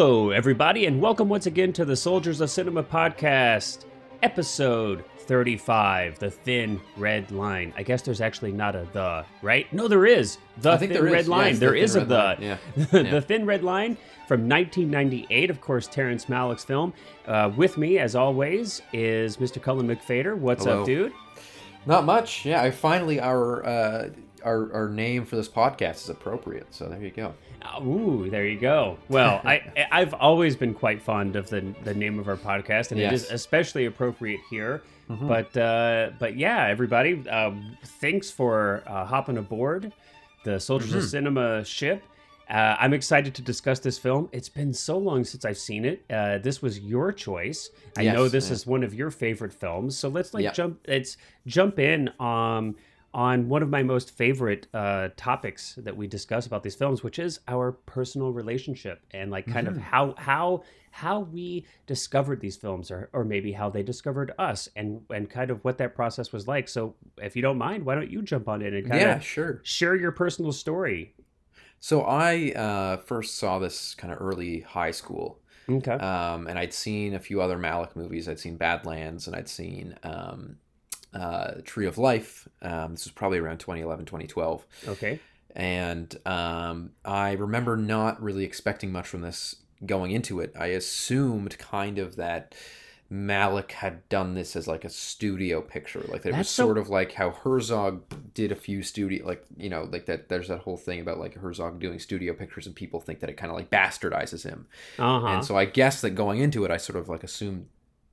Hello, everybody, and welcome once again to the Soldiers of Cinema podcast, episode 35, The Thin Red Line. I guess there's actually not a the, right? No, there is. The I Thin Red is. Line. it's there The is a the. Line. Yeah. the Yeah. Thin Red Line from 1998, of course, Terrence Malick's film. Uh, with me, as always, is Mr. Cullen McFader. What's Hello. up, dude? Not much. Yeah, I finally our uh, our our name for this podcast is appropriate. So there you go. Uh, Ooh, there you go. Well, I I've always been quite fond of the the name of our podcast, and it is especially appropriate here. Mhm. But uh, but yeah, everybody, um, thanks for uh, hopping aboard the Soldiers of Mhm. Cinema ship. Uh, I'm excited to discuss this film. It's been so long since I've seen it. Uh, this was your choice. I Yes, know this yeah. is one of your favorite films, so let's like Yeah. jump. Let's jump in um, on one of my most favorite uh, topics that we discuss about these films, which is our personal relationship and like kind of Mhm. how how how we discovered these films, or or maybe how they discovered us, and and kind of what that process was like. So, if you don't mind, why don't you jump on in and kind Yeah, of sure. share your personal story? So I uh, first saw this kind of early high school, Okay. um, and I'd seen a few other Malick movies. I'd seen Badlands, and I'd seen um, uh, Tree of Life. Um, this was probably around 2011, 2012. okay. and um, I remember not really expecting much from this going into it. I assumed kind of that Malick had done this as like a studio picture, like it was so- sort of like how Herzog did a few studio, like you know, like that. There's that whole thing about like Herzog doing studio pictures, and people think that it kind of like bastardizes him. Uh huh. And so I guess that going into it, I sort of like assumed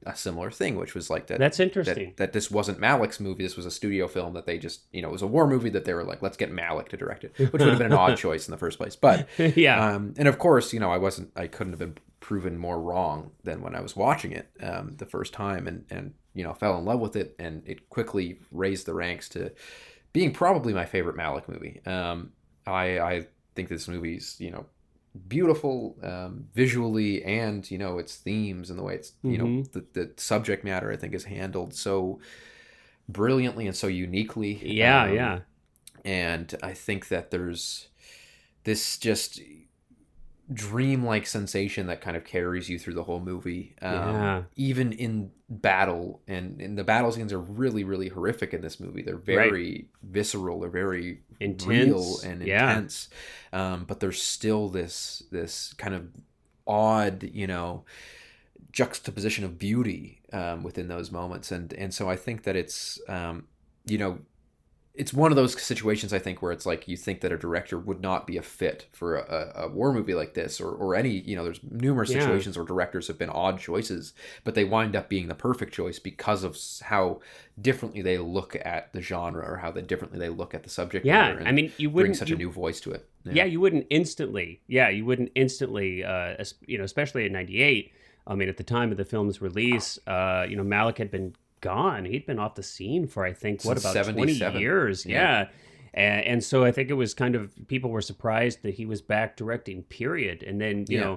a similar thing, which was like that That's that, interesting. that this wasn't Malick's movie. This was a studio film that they just, you know, it was a war movie that they were like, let's get Malick to direct it, which would have been an odd choice in the first place. But, yeah. um, and of course, you know, I wasn't, I couldn't have been proven more wrong than when I was watching it um, the first time and, and, you know, fell in love with it. And it quickly raised the ranks to being probably my favorite Malick movie. Um, I, I think this movie's, you know, beautiful um, visually and you know its themes and the way it's you know Mhm. the, the subject matter i think is handled so brilliantly and so uniquely yeah. Um, yeah. and i think that there's this just dreamlike sensation that kind of carries you through the whole movie um, Yeah. even in battle and, and the battle scenes are really really horrific in this movie they're very visceral they're very Intense. real and Yeah. intense um, but there's still this this kind of odd you know juxtaposition of beauty um, within those moments and and so i think that it's um, you know it's one of those situations I think where it's like you think that a director would not be a fit for a, a war movie like this or, or any you know there's numerous Yeah. situations where directors have been odd choices but they wind up being the perfect choice because of how differently they look at the genre or how they differently they look at the subject Yeah. I mean, you wouldn't. such you- a new voice to it yeah. you wouldn't instantly yeah you wouldn't instantly uh you know especially in 98 i mean at the time of the film's release uh you know malick had been gone he'd been off the scene for i think what Since about 20 years yeah, Yeah. And, and so i think it was kind of people were surprised that he was back directing period and then you Yeah. know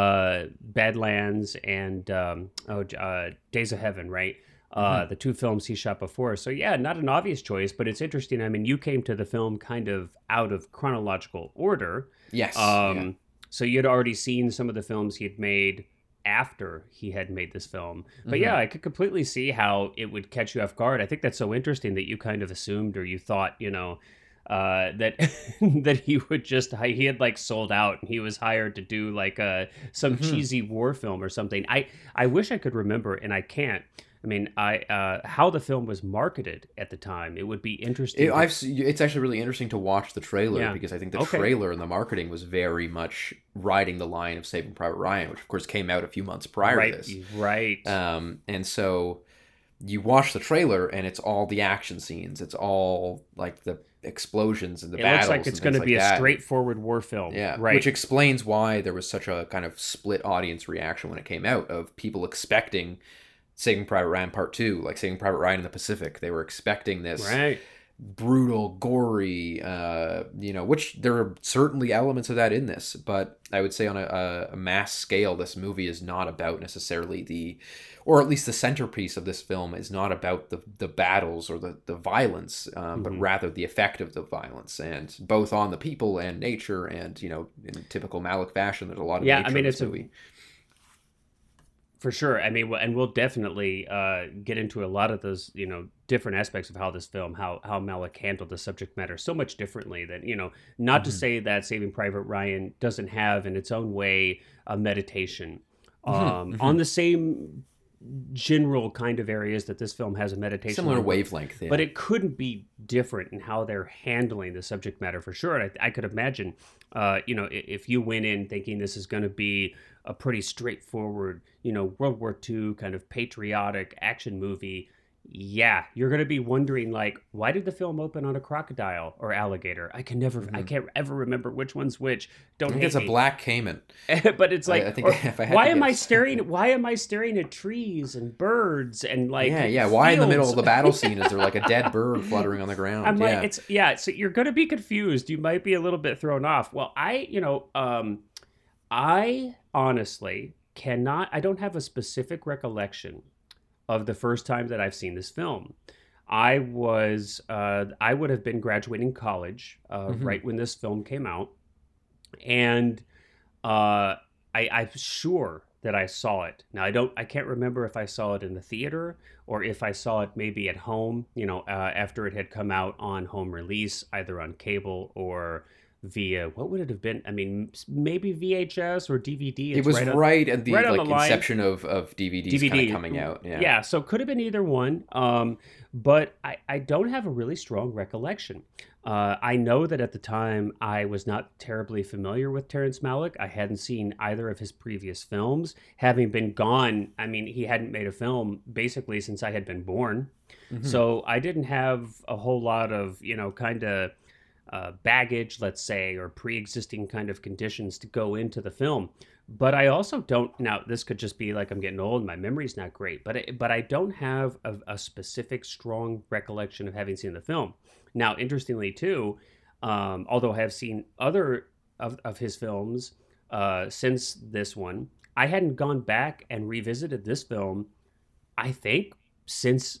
uh badlands and um oh uh days of heaven right uh, Mm-hmm. the two films he shot before. So yeah, not an obvious choice, but it's interesting. I mean, you came to the film kind of out of chronological order. yes Um, yeah. So you had already seen some of the films he had made after he had made this film. But Mhm. yeah, I could completely see how it would catch you off guard. I think that's so interesting that you kind of assumed or you thought, you know, uh, that that he would just he had like sold out and he was hired to do like a some Mhm. cheesy war film or something. I I wish I could remember and I can't. I mean, I uh, how the film was marketed at the time. It would be interesting. It, to- I've, it's actually really interesting to watch the trailer Yeah. because I think the Okay. trailer and the marketing was very much riding the line of Saving Private Ryan, which of course came out a few months prior right, to this. right. Um, and so you watch the trailer and it's all the action scenes. It's all like the explosions and the it battles. looks like it's going to be a that. straightforward war film. Yeah, right. which explains why there was such a kind of split audience reaction when it came out of people expecting Saving Private Ryan Part Two, like Saving Private Ryan in the Pacific. They were expecting this right. brutal, gory, uh, you know, which there are certainly elements of that in this, but I would say on a, a, mass scale, this movie is not about necessarily the, or at least the centerpiece of this film is not about the, the battles or the, the violence, um, mm-hmm. but rather the effect of the violence, and both on the people and nature, and you know, in typical Malick fashion, there's a lot of yeah. I mean, it's movie. a for sure. I mean, and we'll definitely uh, get into a lot of those, you know, different aspects of how this film, how how Malick handled the subject matter so much differently than, you know, not mm-hmm. to say that Saving Private Ryan doesn't have in its own way a meditation mm-hmm. um, mm-hmm. on the same general kind of areas that this film has a meditation similar on, wavelength yeah. but it couldn't be different in how they're handling the subject matter for sure and I, I could imagine uh, you know if you went in thinking this is going to be a pretty straightforward you know world war ii kind of patriotic action movie yeah, you're going to be wondering like, why did the film open on a crocodile or alligator? I can never, mm-hmm. I can't ever remember which one's which. Don't I think it's me. a black caiman. but it's like, I, I think if I had why am I staring? Why am I staring at trees and birds and like? Yeah, yeah. Why in the middle of the battle scene is there like a dead bird fluttering on the ground? I'm yeah. like, it's yeah. So you're going to be confused. You might be a little bit thrown off. Well, I, you know, um, I honestly cannot. I don't have a specific recollection of the first time that I've seen this film. I was uh, I would have been graduating college uh, mm-hmm. right when this film came out, and uh, I, I'm sure that I saw it. Now I don't I can't remember if I saw it in the theater or if I saw it maybe at home. You know, uh, after it had come out on home release, either on cable or via what would it have been? I mean, maybe VHS or DVD. It's it was right, right at the right like the inception of of DVDs DVD. kind of coming out. Yeah, yeah. So could have been either one. Um, but I I don't have a really strong recollection. Uh, I know that at the time I was not terribly familiar with Terrence Malick. I hadn't seen either of his previous films. Having been gone, I mean, he hadn't made a film basically since I had been born. Mm-hmm. So I didn't have a whole lot of, you know, kind of uh, baggage, let's say, or pre existing kind of conditions to go into the film. But I also don't, now, this could just be like I'm getting old, my memory's not great, but, it, but I don't have a, a, specific, strong recollection of having seen the film. Now, interestingly, too, um, although I have seen other of, of his films uh, since this one, I hadn't gone back and revisited this film, I think, since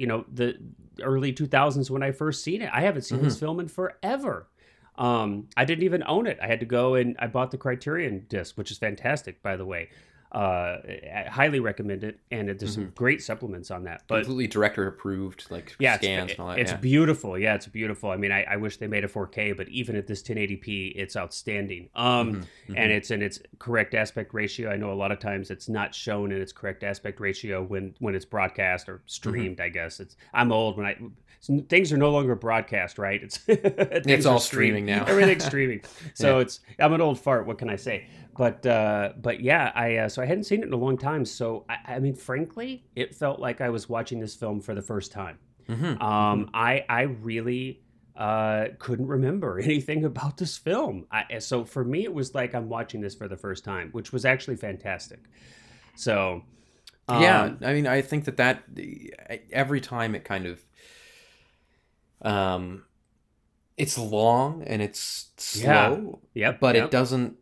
you know the early 2000s when I first seen it. I haven't seen mm-hmm. this film in forever. Um, I didn't even own it. I had to go and I bought the Criterion disc, which is fantastic, by the way uh, I highly recommend it, and there's mm-hmm. some great supplements on that. But completely director approved, like yeah, scans and all that. It's yeah. beautiful. Yeah, it's beautiful. I mean, I, I, wish they made a 4K, but even at this 1080p, it's outstanding. Um, mm-hmm. Mm-hmm. and it's in its correct aspect ratio. I know a lot of times it's not shown in its correct aspect ratio when when it's broadcast or streamed. Mm-hmm. I guess it's. I'm old when I things are no longer broadcast, right? It's it's all streaming now. Everything's streaming. So yeah. it's I'm an old fart. What can I say? but uh, but yeah, I uh, so I hadn't seen it in a long time. So I, I, mean, frankly, it felt like I was watching this film for the first time. Mm-hmm. Um, mm-hmm. I I really uh, couldn't remember anything about this film. I, so for me, it was like I'm watching this for the first time, which was actually fantastic. So um, yeah, I mean, I think that that every time it kind of um it's long and it's slow. Yeah. Yep. But yep. it doesn't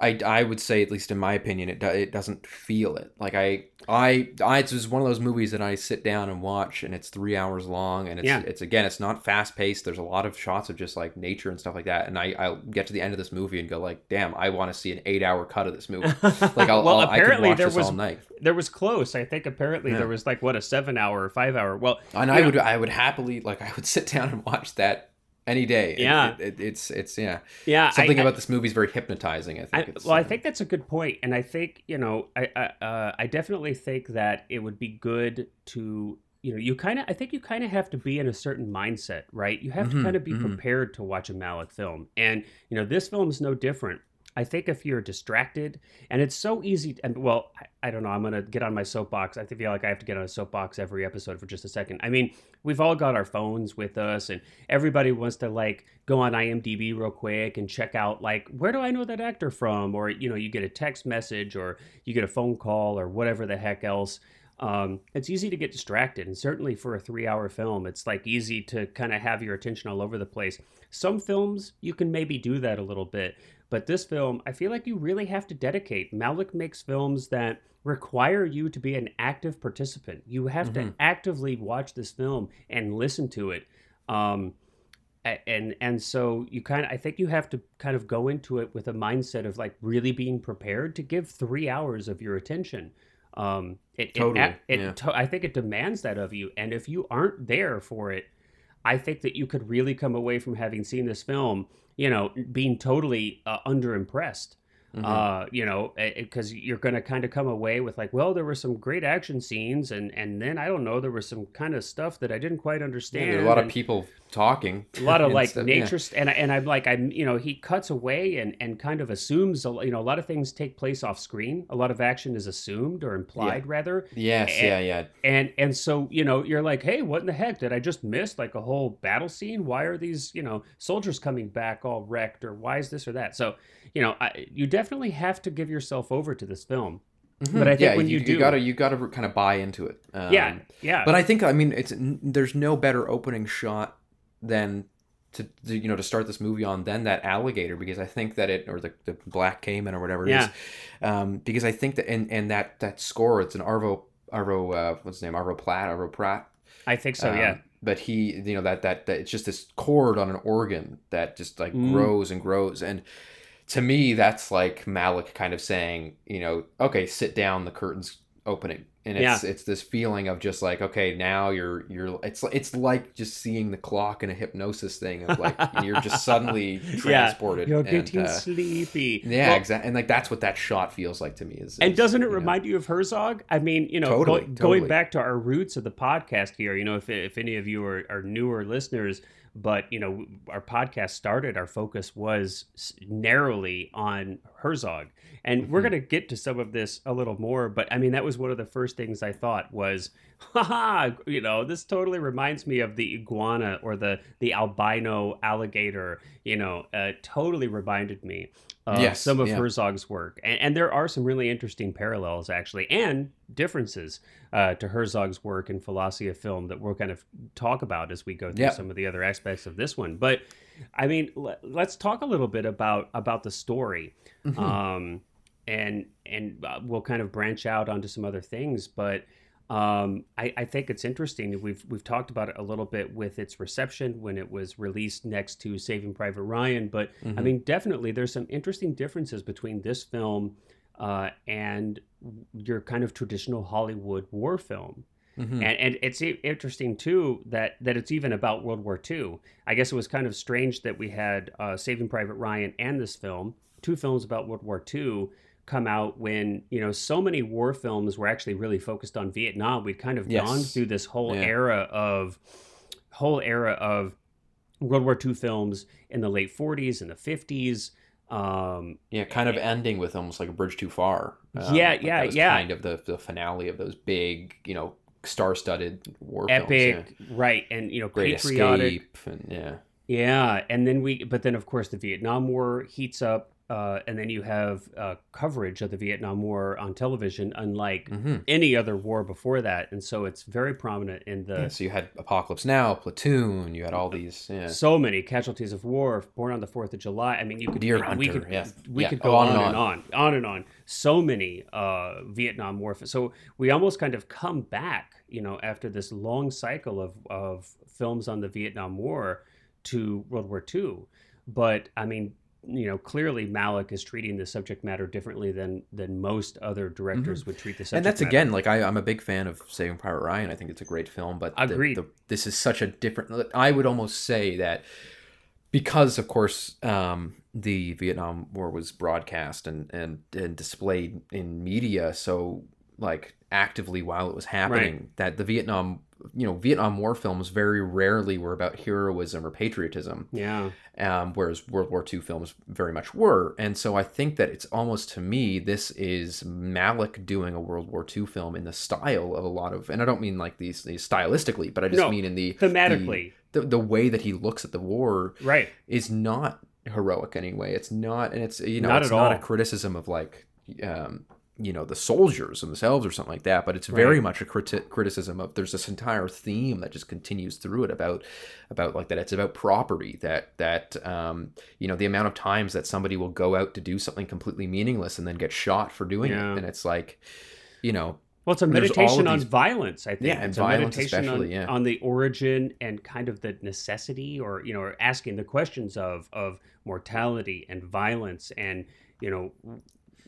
I, I would say at least in my opinion it do, it doesn't feel it. Like I I I it's just one of those movies that I sit down and watch and it's three hours long and it's yeah. it's again it's not fast paced there's a lot of shots of just like nature and stuff like that. And I I'll get to the end of this movie and go like damn I want to see an eight hour cut of this movie. Like I'll, well I'll, apparently there was all night. there was close. I think apparently yeah. there was like what a seven hour or five hour well and I know, would I would happily like I would sit down and watch that any day. Yeah, it, it, it's it's yeah yeah. Something I, about this movie is very hypnotizing. I think. I, well, uh, I think that's a good point, and I think you know, I I, uh, I definitely think that it would be good to you know you kind of i think you kind of have to be in a certain mindset right you have mm-hmm, to kind of be mm-hmm. prepared to watch a malick film and you know this film is no different I think if you're distracted, and it's so easy, to, and well, I, I, don't know, I'm gonna get on my soapbox. I feel like I have to get on a soapbox every episode for just a second. I mean, we've all got our phones with us, and everybody wants to like go on IMDb real quick and check out like where do I know that actor from, or you know, you get a text message or you get a phone call or whatever the heck else. um, it's easy to get distracted. And certainly for a three hour film, it's like easy to kind of have your attention all over the place. Some films, you can maybe do that a little bit. But this film, I feel like you really have to dedicate. Malick makes films that require you to be an active participant. You have Mhm. to actively watch this film and listen to it. Um, and and so you kind of I think you have to kind of go into it with a mindset of like really being prepared to give three hours of your attention. Um, it, Totally, it, it, yeah. to- I think it demands that of you, and if you aren't there for it, I think that you could really come away from having seen this film, you know, being totally uh, underimpressed. Mhm. Uh, you know, because you're going to kind of come away with like, well, there were some great action scenes, and and then I don't know, there was some kind of stuff that I didn't quite understand. are a lot of people talking. a lot of like stuff, yeah. nature st- and I- and I'm like I'm you know he cuts away and and kind of assumes a, you know a lot of things take place off screen a lot of action is assumed or implied rather Yes, and- yeah, yeah. and and so you know you're like hey what in the heck did I just miss like a whole battle scene why are these you know soldiers coming back all wrecked or why is this or that so you know I, you definitely have to give yourself over to this film But I think yeah, when you do- you gotta you gotta kind of buy into it. Um, yeah yeah But I think I mean it's n- there's no better opening shot than to, to you know to start this movie on than that alligator because I think that it or the, the black caiman or whatever it is, Yeah. um, because I think that and and that that score it's an Arvo Arvo uh, what's his name Arvo Platt Arvo Pratt I think so um, yeah but he you know that, that that it's just this chord on an organ that just like Mm. grows and grows and to me that's like Malick kind of saying you know okay sit down the curtains opening. And it's it's this feeling of just like okay now you're you're it's it's like just seeing the clock in a hypnosis thing of like you're just suddenly transported you're and, getting uh, sleepy. Yeah Well, exactly and like that's what that shot feels like to me is, And is, doesn't it you know, remind you of Herzog? I mean, you know, Totally, go- totally. going back to our roots of the podcast here, you know, if, if any of you are, are newer listeners, but, you know, our podcast started, our focus was narrowly on Herzog. And we're Mhm. going to get to some of this a little more, but I mean, that was one of the first things I thought was, haha, you know, this totally reminds me of the iguana or the, the albino alligator, you know, uh, totally reminded me of Yes, some of yeah. Herzog's work. And, and there are some really interesting parallels, actually, and differences uh, to Herzog's work in Philosophy of Film that we'll kind of talk about as we go through Yeah. some of the other aspects of this one. But I mean, let, let's talk a little bit about about the story. Mhm. Um, and and uh, we'll kind of branch out onto some other things, but um, I, I think it's interesting. We've we've talked about it a little bit with its reception when it was released next to Saving Private Ryan, but I Mhm. mean, definitely there's some interesting differences between this film uh, and your kind of traditional Hollywood war film. Mhm. And, and it's interesting too that that it's even about World War II. I guess it was kind of strange that we had uh, Saving Private Ryan and this film, two films about World War II, come out when you know so many war films were actually really focused on Vietnam. We'd kind of Yes. gone through this whole Yeah. era of whole era of World War II films in the late 40s and the 50s. Um, Yeah, kind of ending with almost like a bridge too far. Um, Yeah, like yeah, yeah. Kind of the, the finale of those big, you know, star-studded war films. epic, Yeah. right? And you know, Great patriotic. Escape, and yeah, Yeah, and then we, but then of course the Vietnam War heats up, uh, and then you have uh, coverage of the Vietnam War on television, unlike hmm any other war before that, and so it's very prominent in the yeah. So you had Apocalypse Now, Platoon. You had all these. Yeah. so many casualties of war, born on the Fourth of July. I mean, you could Deer we Hunter, could, yeah. we Yeah, could go go on on, and and on, on and on. So many uh, Vietnam War. So we almost kind of come back, you know, after this long cycle of of films on the Vietnam War to World War II. But I mean, you know, clearly Malick is treating the subject matter differently than than most other directors would treat the subject. Mm-hmm. and that's matter. again like I, I'm a big fan of Saving Private Ryan. I think it's a great film, but the- Agreed. the- this is such a different. I would almost say that because, of course, um, the Vietnam War was broadcast and, and and displayed in media so like actively while it was happening that the Vietnam you know Vietnam War films very rarely were about heroism or patriotism Yeah. um, whereas World War II films very much were. And so I think that it's almost to me, this is Malick doing a World War II film in the style of a lot of, and I don't mean like these, these stylistically, but I just No, mean in the Thematically. the, the, the way that he looks at the war Right. is not heroic anyway. It's not, and it's, you know, Not it's not all. a criticism of like, um, you know the soldiers themselves or something like that but it's very Right. much a criti- criticism of there's this entire theme that just continues through it about about like that it's about property that that um you know the amount of times that somebody will go out to do something completely meaningless and then get shot for doing Yeah. it and it's like you know Well, it's a meditation on these- violence, I think. Yeah, and it's a meditation on, especially, yeah. on the origin and kind of the necessity or, you know, or asking the questions of of mortality and violence and, you know,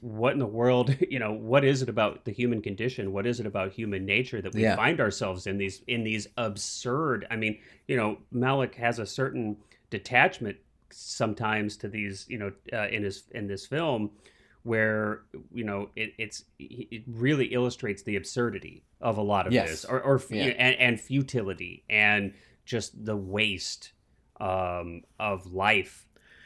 what in the world, you know, what is it about the human condition? What is it about human nature that we Yeah. find ourselves in these in these absurd I mean, you know, Malick has a certain detachment sometimes to these, you know, uh, in his in this film where you know it, it's it really illustrates the absurdity of a lot of Yes. this or, or Yeah. and, and futility and just the waste um, of life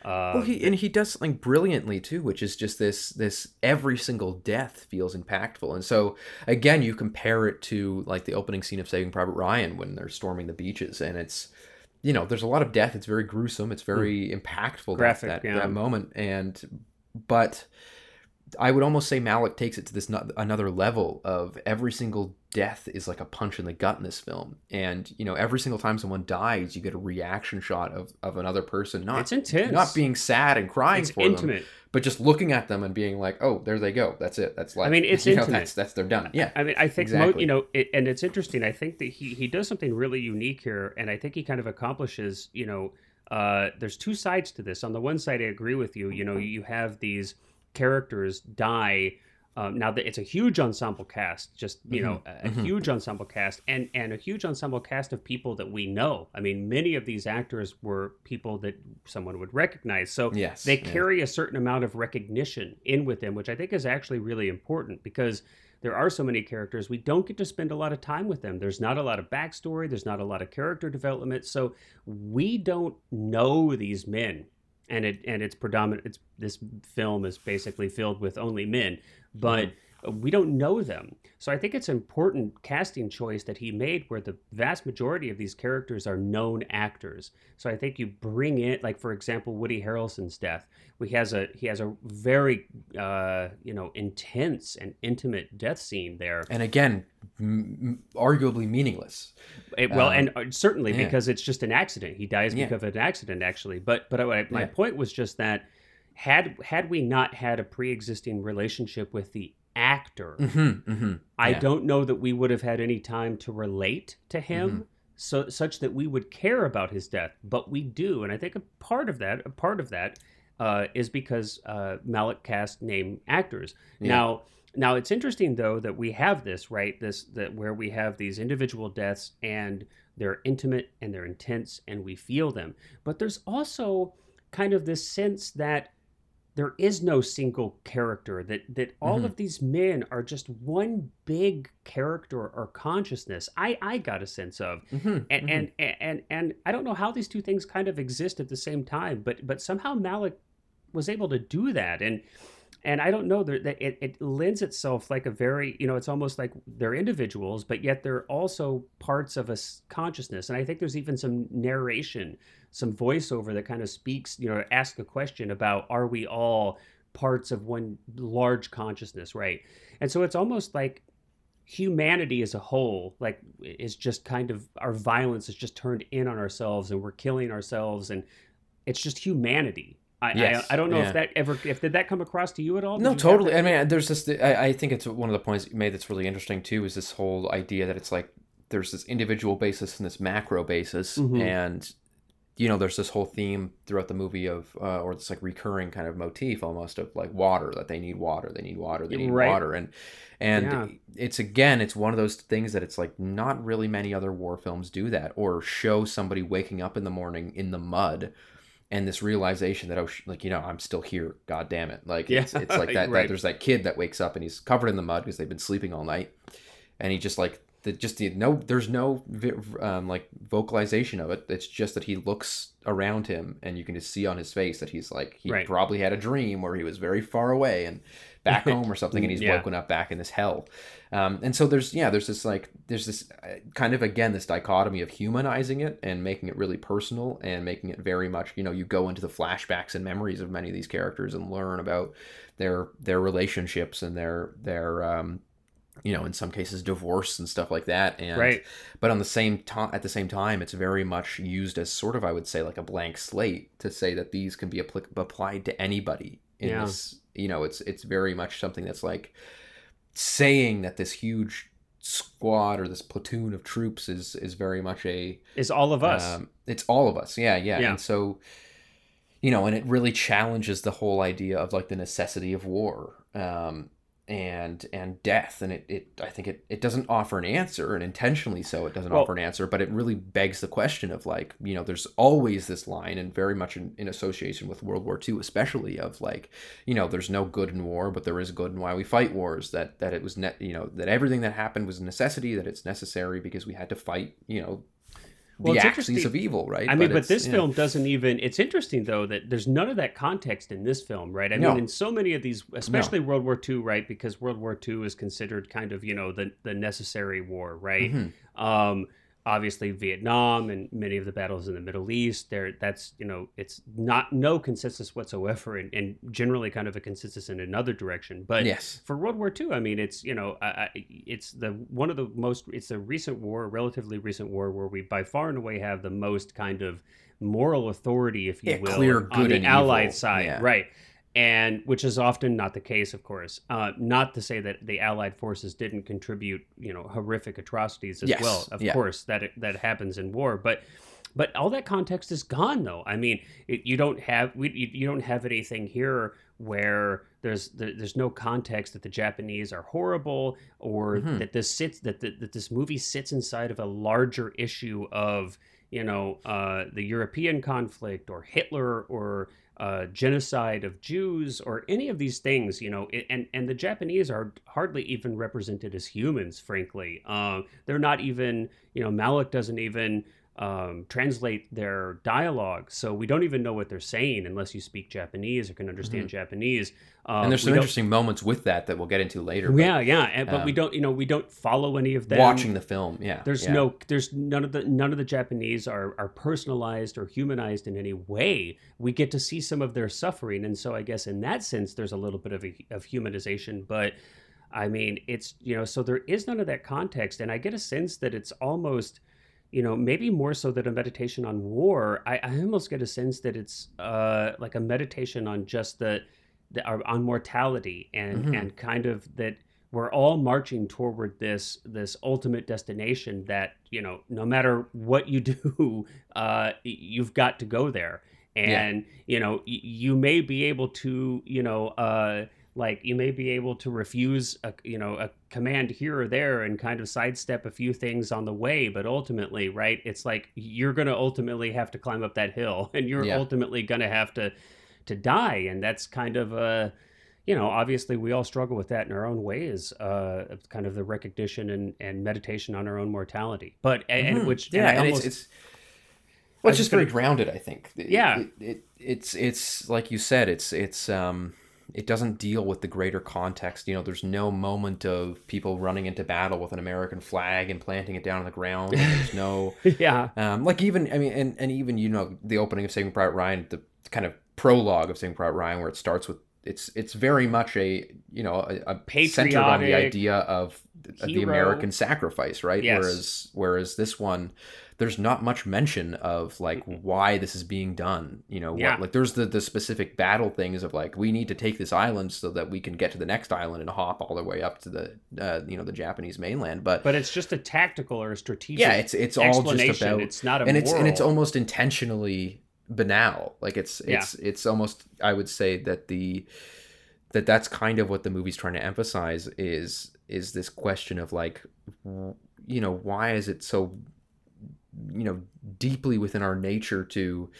uh, well he and he does something brilliantly too which is just this this every single death feels impactful and so again you compare it to like the opening scene of saving private ryan when they're storming the beaches and it's you know there's a lot of death it's very gruesome it's very impactful that- Hmm. Graphic, that, yeah. that moment and but I would almost say Malick takes it to this no- another level of every single death is like a punch in the gut in this film, and you know every single time someone dies, you get a reaction shot of, of another person not it's intense not being sad and crying it's for them, but just looking at them and being like, oh, there they go, that's it, that's life. I mean, it's you know, intimate. that's that's they're done. Yeah, I mean, I think mo- you know, it, and it's interesting. I think that he he does something really unique here, and I think he kind of accomplishes. You know, uh, there's two sides to this. On the one side, I agree with you. You know, you have these characters die. Um, now that it's a huge ensemble cast, just you know, a, a mhm. huge ensemble cast, and and a huge ensemble cast of people that we know. I mean, many of these actors were people that someone would recognize. So yes, they yeah. carry a certain amount of recognition in with them, which I think is actually really important because there are so many characters. We don't get to spend a lot of time with them. There's not a lot of backstory, there's not a lot of character development. So we don't know these men. And it and it's predominant it's this film is basically filled with only men, but we don't know them. So I think it's an important casting choice that he made where the vast majority of these characters are known actors. So I think you bring in like for example Woody Harrelson's death. He has a he has a very uh, you know intense and intimate death scene there. and again, m- arguably meaningless. It- well, Um, and uh, certainly yeah. because it's just an accident. He dies Yeah. because of an accident, actually. But but I, my Yeah. point was just that had had we not had a pre-existing relationship with the actor, Mm-hmm, mm-hmm. I Yeah. don't know that we would have had any time to relate to him. Mm-hmm. So, such that we would care about his death, but we do, and I think a part of that, a part of that, uh, is because uh, Malick cast name actors. Yeah. Now, now it's interesting though that we have this right, this that where we have these individual deaths and they're intimate and they're intense and we feel them, but there's also kind of this sense that there is no single character that that all Mhm. of these men are just one big character or consciousness i i got a sense of Mm-hmm. and and, and and i don't know how these two things kind of exist at the same time but but somehow malick was able to do that and and i don't know that that it, it lends itself like a very you know it's almost like they're individuals but yet they're also parts of a consciousness and i think there's even some narration some voiceover that kind of speaks you know ask a question about are we all parts of one large consciousness right and so it's almost like humanity as a whole like is just kind of our violence is just turned in on ourselves and we're killing ourselves and it's just humanity I, Yes, I, I don't know yeah. if that ever if did that come across to you at all Did No, totally. I mean, there's this. I, I think it's one of the points you made that's really interesting too. Is this whole idea that it's like there's this individual basis and this macro basis, Mhm. and you know, there's this whole theme throughout the movie of, uh, or this like recurring kind of motif almost of like water that they need water, they need water, they need Right. water, and and Yeah. it's again, it's one of those things that it's like not really many other war films do that or show somebody waking up in the morning in the mud and this realization that oh sh- like you know i'm still here god damn it like it's, Yeah, it's like that, right. that there's that kid that wakes up and he's covered in the mud because they've been sleeping all night and he just like the just the no there's no um, like vocalization of it it's just that he looks around him and you can just see on his face that he's like he Right. probably had a dream where he was very far away and back home or something and he's Yeah. woken up back in this hell um, and so there's yeah there's this like there's this uh, kind of again this dichotomy of humanizing it and making it really personal and making it very much you know you go into the flashbacks and memories of many of these characters and learn about their their relationships and their their um, you know in some cases divorce and stuff like that and Right. but on the same time at the same time it's very much used as sort of i would say like a blank slate to say that these can be applic- applied to anybody in Yeah. this you know it's it's very much something that's like saying that this huge squad or this platoon of troops is is very much a Is all of us. um, it's all of us. Yeah, yeah, Yeah. And so, you know, and it really challenges the whole idea of like the necessity of war um, and and death. And it, it I think it, it doesn't offer an answer, and intentionally so, it doesn't Well- offer an answer. But it really begs the question of like, you know, there's always this line, and very much in, in association with World War II, especially of like, you know, there's no good in war, but there is good in why we fight wars. That that it was net, you know, that everything that happened was a necessity. That it's necessary because we had to fight, you know. Well, the it's axes of evil, right? I mean, but it's- this yeah. film doesn't even. It's interesting though that there's none of that context in this film, right? I No. mean, in so many of these, especially World War II, right? Because World War II is considered kind of you know the the necessary war, right? Mhm. Um, obviously Vietnam and many of the battles in the Middle East. There, that's you know, it's not no consensus whatsoever, and, and generally kind of a consensus in another direction. But yes, for World War II, I mean, it's you know, it's the one of the most. It's a recent war, relatively recent war, where we by far and away have the most kind of moral authority, if you Yeah, will, clear on the and Allied evil. side, Yeah. right? And which is often not the case, of course. Uh, not to say that the Allied forces didn't contribute, you know, horrific atrocities as Yes, well. Of yeah. course, that that happens in war, but but all that context is gone though i mean it, you don't have we, you, you don't have anything here where there's there, there's no context that the japanese are horrible or Mhm. that this sits that, that that this movie sits inside of a larger issue of you know uh, the european conflict or hitler or uh, genocide of Jews or any of these things, you know, and and the Japanese are hardly even represented as humans. Frankly, uh, they're not even, you know, Malick doesn't even um, translate their dialogue, so we don't even know what they're saying unless you speak Japanese or can understand Japanese. Um, and there's some interesting moments with that that we'll get into later. but Yeah, yeah, and, but we um, don't, you know, we don't follow any of them. watching the film, yeah, There's yeah. no, there's none of the none of the Japanese are are personalized or humanized in any way. We get to see some of their suffering, and so I guess in that sense, there's a little bit of a, of humanization. But I mean, it's you know, so there is none of that context, and I get a sense that it's almost, you know, maybe more so than a meditation on war. I, I almost get a sense that it's uh like a meditation on just the, the on mortality and Mhm. and kind of that we're all marching toward this this ultimate destination that you know no matter what you do uh you've got to go there and you know y- you may be able to you know uh like you may be able to refuse a you know a command here or there and kind of sidestep a few things on the way but ultimately right it's like you're going to ultimately have to climb up that hill and you're Yeah. ultimately going to have to to die and that's kind of a you know, obviously we all struggle with that in our own ways, uh, kind of the recognition and, and meditation on our own mortality. But and, Mhm. which yeah, and almost, it's, it's well, it's just very gonna- grounded. I think. Yeah. it, it, it's it's like you said. It's it's um it doesn't deal with the greater context. You know, there's no moment of people running into battle with an American flag and planting it down on the ground. There's no yeah, um, like even I mean, and, and even you know the opening of Saving Private Ryan, the kind of prologue of Saving Private Ryan, where it starts with it's it's very much a you know a, a centered on the idea of th- the. American sacrifice, right? Yes. Whereas whereas this one, there's not much mention of like why this is being done. You know, Yeah. what, like there's the the specific battle things of like we need to take this island so that we can get to the next island and hop all the way up to the uh, you know the Japanese mainland, but. but it's just a tactical or a strategic. yeah, it's it's all just about it's not a and it's and it's almost intentionally banal like it's it's it's almost i would say that the that that's kind of what the movie's trying to emphasize is is this question of like you know why is it so you know deeply within our nature to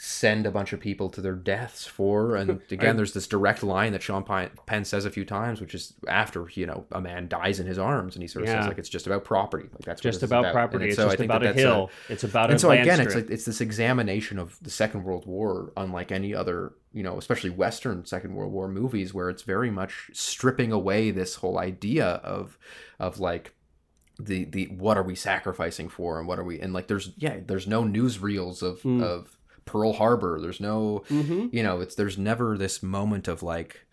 send a bunch of people to their deaths for. And again, there's this direct line that Sean Penn says a few times, which is after you know a man dies in his arms, and he sort of Yeah. says like it's just about property. Like that's just is about, property. It's so I just think about that a hill. it's about and a so again, it's like it's this examination of the Second World War, unlike any other, you know, especially Western Second World War movies, where it's very much stripping away this whole idea of, of like, the the what are we sacrificing for and what are we and like there's yeah there's no newsreels of Mm. of Pearl Harbor. There's no Mhm. you know it's there's never this moment of like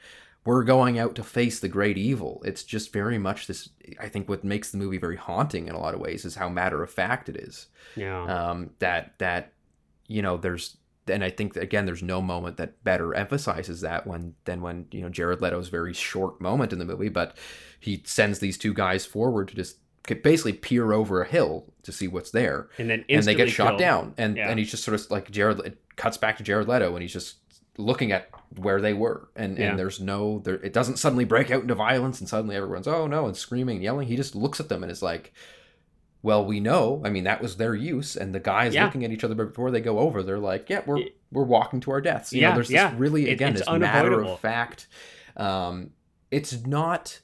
we're going out to face the great evil it's just very much this i think what makes the movie very haunting in a lot of ways is how matter of fact it is Yeah. um, that that you know there's and I think again there's no moment that better emphasizes that when than when you know Jared Leto's very short moment in the movie, but he sends these two guys forward to just basically peer over a hill to see what's there, and then and they get shot killed. down, and Yeah. and he's just sort of like Jared it cuts back to Jared Leto, and he's just looking at where they were, and Yeah. and there's no there it doesn't suddenly break out into violence, and suddenly everyone's oh no and screaming and yelling. He just looks at them and is like well, we know. I mean, that was their use, and the guys Yeah. looking at each other before they go over, they're like, "Yeah, we're we're walking to our deaths." You Yeah, know, there's this really It- again it's this matter of fact. Um, it's not.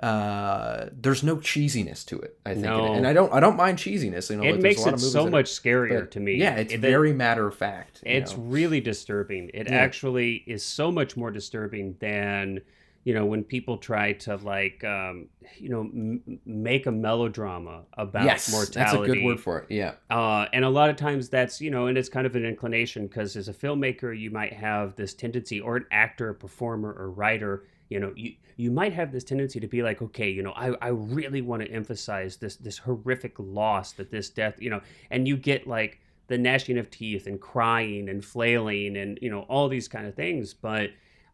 Uh, there's no cheesiness to it. I think, No. and I don't. I don't mind cheesiness. You know, it like, makes a lot it of so much scarier but, to me. Yeah, it's It- very matter of fact. It's know. really disturbing. It Yeah. actually is so much more disturbing than you know when people try to like um, you know m- make a melodrama about yes, mortality. that's a good word for it. Yeah, Uh, and a lot of times that's you know, and it's kind of an inclination because as a filmmaker, you might have this tendency, or an actor, a performer, or writer, you know, you you might have this tendency to be like, okay, you know, I, I really want to emphasize this this horrific loss that this death, you know, and you get like the gnashing of teeth and crying and flailing and you know all these kind of things, but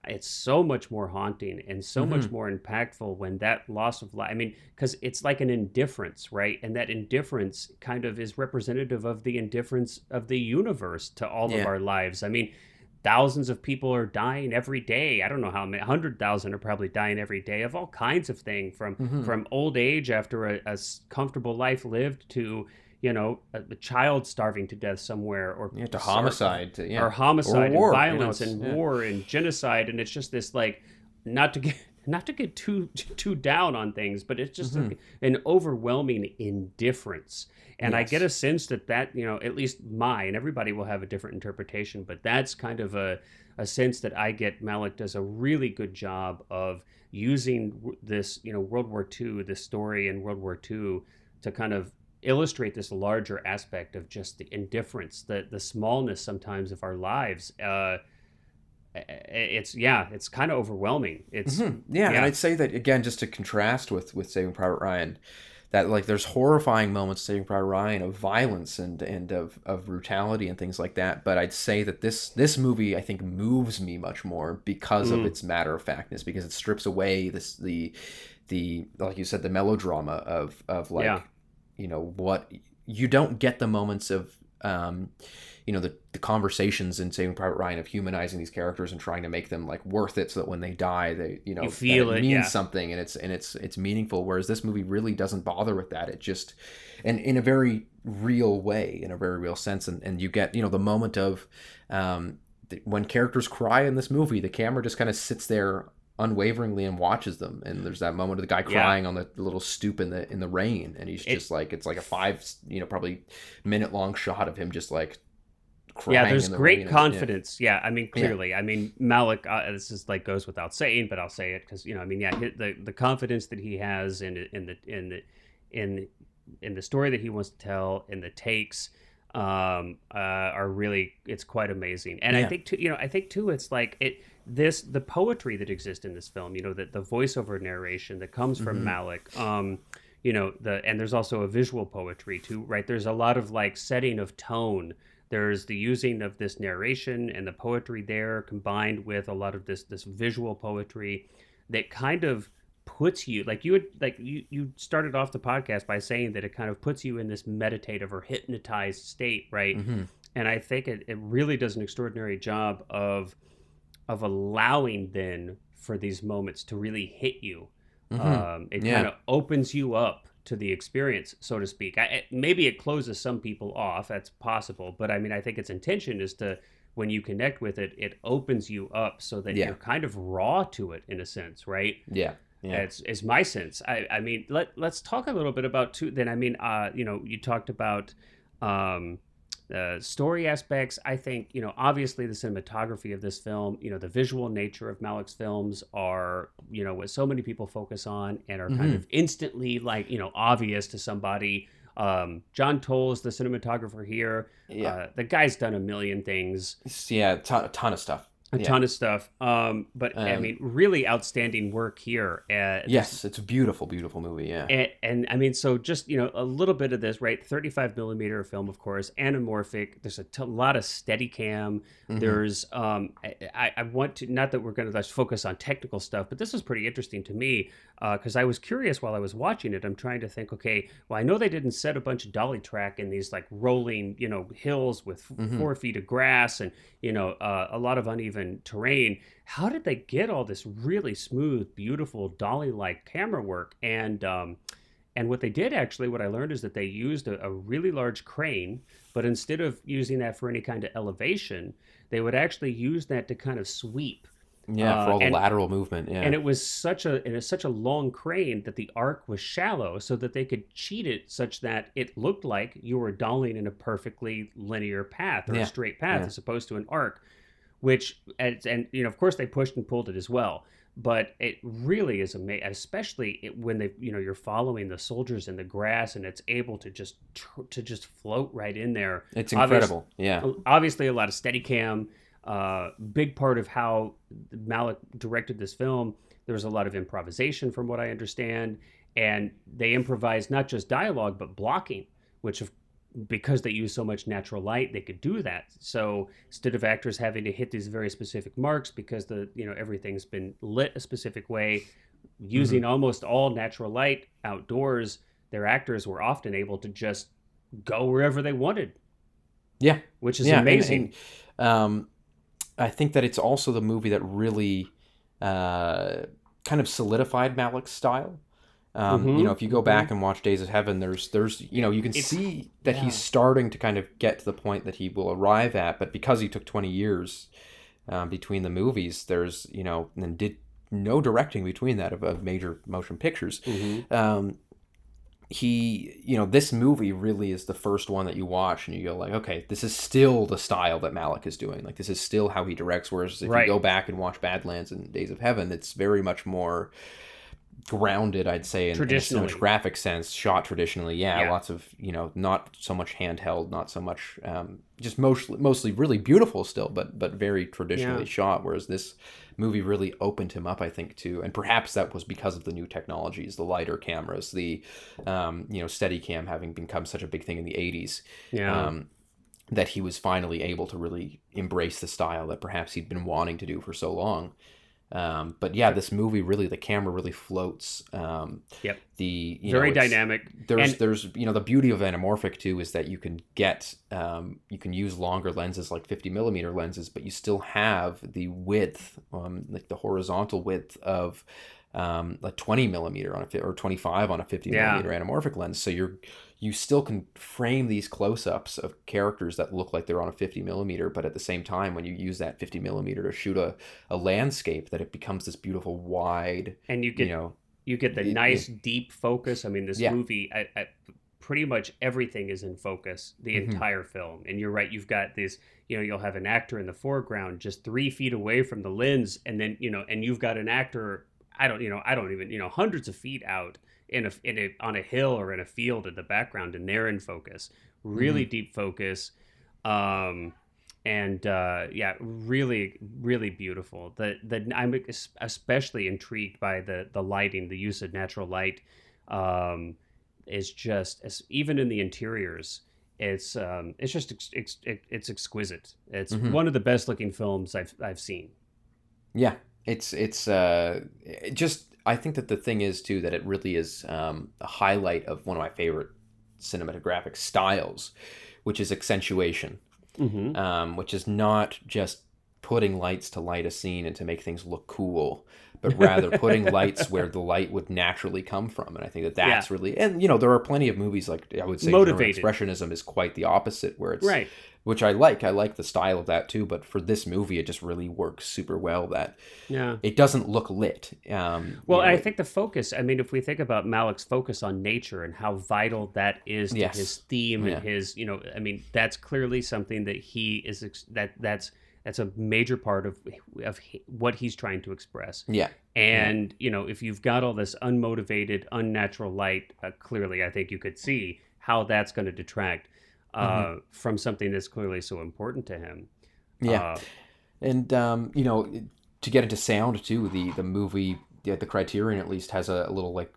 it's so much more haunting and so much mm-hmm. more impactful when that loss of life. I mean, because it's like an indifference, right? And that indifference kind of is representative of the indifference of the universe to all of our lives. I mean, thousands of people are dying every day. I don't know how many, hundred thousand are probably dying every day of all kinds of things, from Mhm. from old age after a comfortable life lived to you know a, a child starving to death somewhere or yeah, to homicide, to, yeah, or homicide war, you and know, violence it's- and yeah. war and genocide and it's just this like not to get not to get too too down on things but it's just Mhm. like an overwhelming indifference and i get a sense that that you know at least my and everybody will have a different interpretation but that's kind of a a sense that i get malick does a really good job of using this you know world war ii this story in world war ii to kind of illustrate this larger aspect of just the indifference, the the smallness sometimes of our lives. Uh, it's yeah, it's kind of overwhelming. It's Mhm. Yeah, and. I'd say that again, just to contrast with with Saving Private Ryan, that like there's horrifying moments in Saving Private Ryan of violence and and of, of brutality and things like that. But I'd say that this this movie I think moves me much more because of Mm. its matter of factness, because it strips away this the the like you said the melodrama of of like Yeah. you know what you don't get the moments of um you know the, the conversations in Saving Private Ryan of humanizing these characters and trying to make them like worth it so that when they die they you know You feel it, means yeah. something and it's and it's it's meaningful. Whereas this movie really doesn't bother with that. It just and in a very real way in a very real sense. And, and you get you know the moment of um when characters cry in this movie the camera just kind of sits there unwaveringly and watches them and there's that moment of the guy Yeah. crying on the little stoop in the in the rain and he's It- just like it's like a five you know probably minute long shot of him just like crying yeah, there's the great rain and- confidence. Yeah. I mean, Yeah. clearly, I mean, Malick. Uh, this is like goes without saying, but I'll say it because you know, I mean, yeah, the the confidence that he has in in the in the in in the story that he wants to tell, in the takes, um, uh, are really it's quite amazing. And I think too, you know, I think too, it's like it this the poetry that exists in this film. You know, that the voiceover narration that comes from Mhm. Malick. Um, you know the and there's also a visual poetry too right there's a lot of like setting of tone there's the using of this narration and the poetry there combined with a lot of this this visual poetry that kind of puts you like you would like you you started off the podcast by saying that it kind of puts you in this meditative or hypnotized state right Mhm. and I think it, it really does an extraordinary job of of allowing then for these moments to really hit you. Mhm. Um, it Yeah. kind of opens you up to the experience, so to speak. I, maybe it closes some people off. That's possible, but I mean, I think its intention is to when you connect with it, it opens you up so that Yeah. you're kind of raw to it in a sense, right? Yeah. Yeah. It's, it's my sense. I, I mean, let let's talk a little bit about too. Then I mean, uh, you know, you talked about um, uh, story aspects. I think you know, obviously, the cinematography of this film, you know, the visual nature of Malick's films are, you know, what so many people focus on and are kind Mhm. of instantly like you know obvious to somebody. Um, John Toll is the cinematographer here. Yeah. Uh, the guy's done a million things yeah. Ton, a ton of stuff. A Yeah. ton of stuff. Um, but I Um, mean, really outstanding work here. Uh, this- Yes, it's a beautiful, beautiful movie. Yeah. and, and I mean, so just you know, a little bit of this, right? Thirty-five millimeter film, of course, anamorphic. There's a t- lot of steady cam. Mhm. There's, um, I, I- I want to not that we're going to just focus on technical stuff, but this was pretty interesting to me because I was curious while I was watching it. I'm trying to think, okay, well, I know they didn't set a bunch of dolly track in these like rolling, you know, hills with Mhm. four feet of grass and you know uh, a lot of uneven terrain. How did they get all this really smooth, beautiful dolly-like camera work? And um, and what they did actually, what I learned is that they used a, a really large crane, but instead of using that for any kind of elevation, they would actually use that to kind of sweep. yeah, uh, for all the and- lateral movement. Yeah. And it was such a it was such a long crane that the arc was shallow, so that they could cheat it such that it looked like you were dollying in a perfectly linear path or Yeah, a straight path yeah. as opposed to an arc. Which and, and you know of course they pushed and pulled it as well, but it really is amazing, especially it, when they you know you're following the soldiers in the grass and it's able to just tr- to just float right in there it's incredible. Yeah. obviously a lot of steady cam uh, big part of how malick directed this film there was a lot of improvisation from what i understand and they improvised not just dialogue but blocking which of because they use so much natural light they could do that so instead of actors having to hit these very specific marks because the you know everything's been lit a specific way using almost all natural light outdoors their actors were often able to just go wherever they wanted Yeah. which is yeah, and- amazing and, um, I think that it's also the movie that really uh, kind of solidified Malick's style. Um, Mhm, You know, if you go mhm. back and watch Days of Heaven, there's there's you know you can It's- see that yeah. he's starting to kind of get to the point that he will arrive at, but because he took 20 years um, between the movies, there's you know and did no directing between that of, of major motion pictures Mhm. um, he you know this movie really is the first one that you watch and you go like okay this is still the style that malick is doing like this is still how he directs whereas if Right. you go back and watch badlands and days of heaven it's very much more grounded i'd say in, in Traditionally. cinematographic sense shot traditionally yeah, Yeah. lots of you know not so much handheld not so much um, just mostly mostly really beautiful still but but very traditionally Yeah. shot whereas this movie really opened him up i think to and perhaps that was because of the new technologies the lighter cameras the um, you know steady cam having become such a big thing in the 80s yeah um, that he was finally able to really embrace the style that perhaps he'd been wanting to do for so long um, but yeah this movie really the camera really floats um, Yep. the you very know, dynamic there's And- there's you know the beauty of anamorphic too is that you can get um, you can use longer lenses like 50 millimeter lenses but you still have the width um, like the horizontal width of um, a 20 millimeter on a fi- or 25 on a 50 Yeah. millimeter anamorphic lens so you're you still can frame these close-ups of characters that look like they're on a 50 millimeter but at the same time when you use that 50 millimeter to shoot a, a landscape that it becomes this beautiful wide and you get you know you get the it- nice deep focus i mean this Yeah. movie I, I, pretty much everything is in focus the Mhm. entire film and you're right you've got this you know you'll have an actor in the foreground just three feet away from the lens and then you know and you've got an actor i don't you know i don't even you know hundreds of feet out in a, in a on a hill or in a field in the background and they're in focus really deep focus um and uh, yeah, really, really beautiful. The the I'm especially intrigued by the the lighting, the use of natural light, um, is just as even in the interiors. It's um, it's just ex- ex- it's exquisite. It's Mhm. one of the best looking films I've I've seen. Yeah, it's it's uh it just I think that the thing is too that it really is um, a highlight of one of my favorite cinematographic styles, which is accentuation, Mm-hmm. um, which is not just putting lights to light a scene and to make things look cool, but rather putting lights where the light would naturally come from. And I think that that's Yeah. really and you know there are plenty of movies like I would say Motivated. Expressionism is quite the opposite, where it's Right. which I like. I like the style of that too. But for this movie, it just really works super well. That Yeah. it doesn't look lit. Um, Well, you know, I think the focus, I mean, if we think about Malick's focus on nature and how vital that is to Yes. his theme Yeah. and his, you know, I mean, that's clearly something that he is, that that's, that's a major part of, of what he's trying to express. yeah, And, you know, if you've got all this unmotivated, unnatural light, uh, clearly I think you could see how that's going to detract uh, Mm-hmm. from something that's clearly so important to him. yeah. Uh, And um, you know, to get into sound too, the the movie, yeah, the Criterion at least has a, little like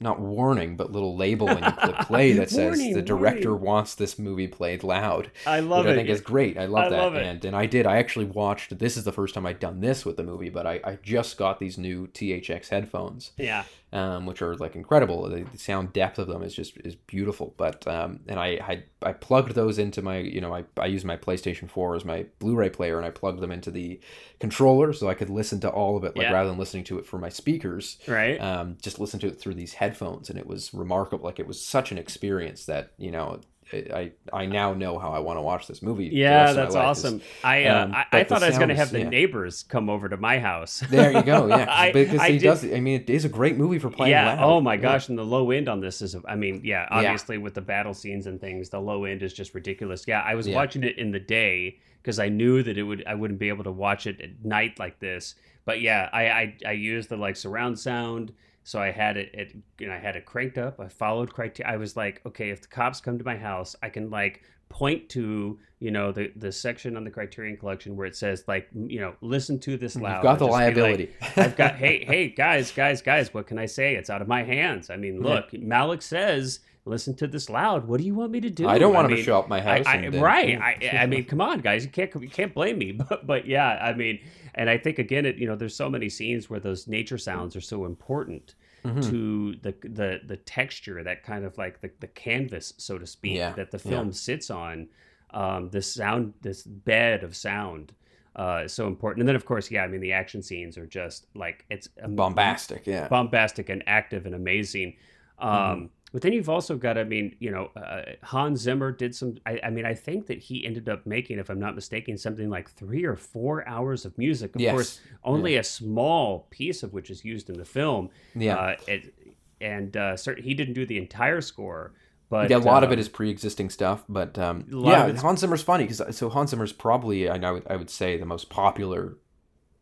not warning, but little label when you click play that says Warning, the director warning. wants this movie played loud. I love which it. I think is great. I love I that. love. And and I did. I actually watched. This is the first time I'd done this with the movie, but I, I just got these new THX headphones, yeah. Um, which are like incredible. The, the sound depth of them is just is beautiful. But um, and I, I I plugged those into my you know I I used my PlayStation Four as my Blu-ray player, and I plugged them into the controller so I could listen to all of it, like Yeah. rather than listening to it for my speakers. Right. Um, just listen to it through these headphones, and it was remarkable. Like it was such an experience that you know. I, I now know how I want to watch this movie. Yeah, rest of my that's life is- awesome. I uh, um, I, I thought I was going to have the yeah. neighbors come over to my house. There you go. Yeah, I- because I he did- does. I mean, it is a great movie for playing yeah. loud. Oh my Yeah. gosh, and the low end on this is. I mean, yeah. Yeah. Obviously, with the battle scenes and things, the low end is just ridiculous. Yeah, I was Yeah. watching it in the day because I knew that it would. I wouldn't be able to watch it at night like this. But yeah, I I, I used the like surround sound. So I had it, it, you know, I had it cranked up. I followed criteria. I was like, okay, if the cops come to my house, I can like point to, you know, the the section on the Criterion Collection where it says like, you know, listen to this loud. You've got the be like, liability. I've got hey hey guys guys guys what can I say? It's out of my hands. I mean, look, Malick says listen to this loud. What do you want me to do? I don't want him mean, to show up my house. I, uh, right. I, I mean, come on, guys. You can't you can't blame me. But but yeah, I mean, and I think again, it you know, there's so many scenes where those nature sounds are so important Mhm. to the the the texture, that kind of like the the canvas, so to speak, Yeah, that the yeah. film sits on. Um, this sound, this bed of sound. Uh, is so important, and then of course, yeah, I mean the action scenes are just like it's bombastic. Yeah. bombastic and active and amazing. Um, Mm-hmm. But then you've also got, I mean, you know, uh, Hans Zimmer did some. I, I mean, I think that he ended up making, if I'm not mistaken, something like three or four hours of music. Of Yes. course, only a small piece of which is used in the film. Yeah. Uh, it, and uh, cer- he didn't do the entire score, but yeah, a lot of um, it is pre-existing stuff, but um, yeah, Hans Zimmer's funny because so Hans Zimmer's probably I know I would say the most popular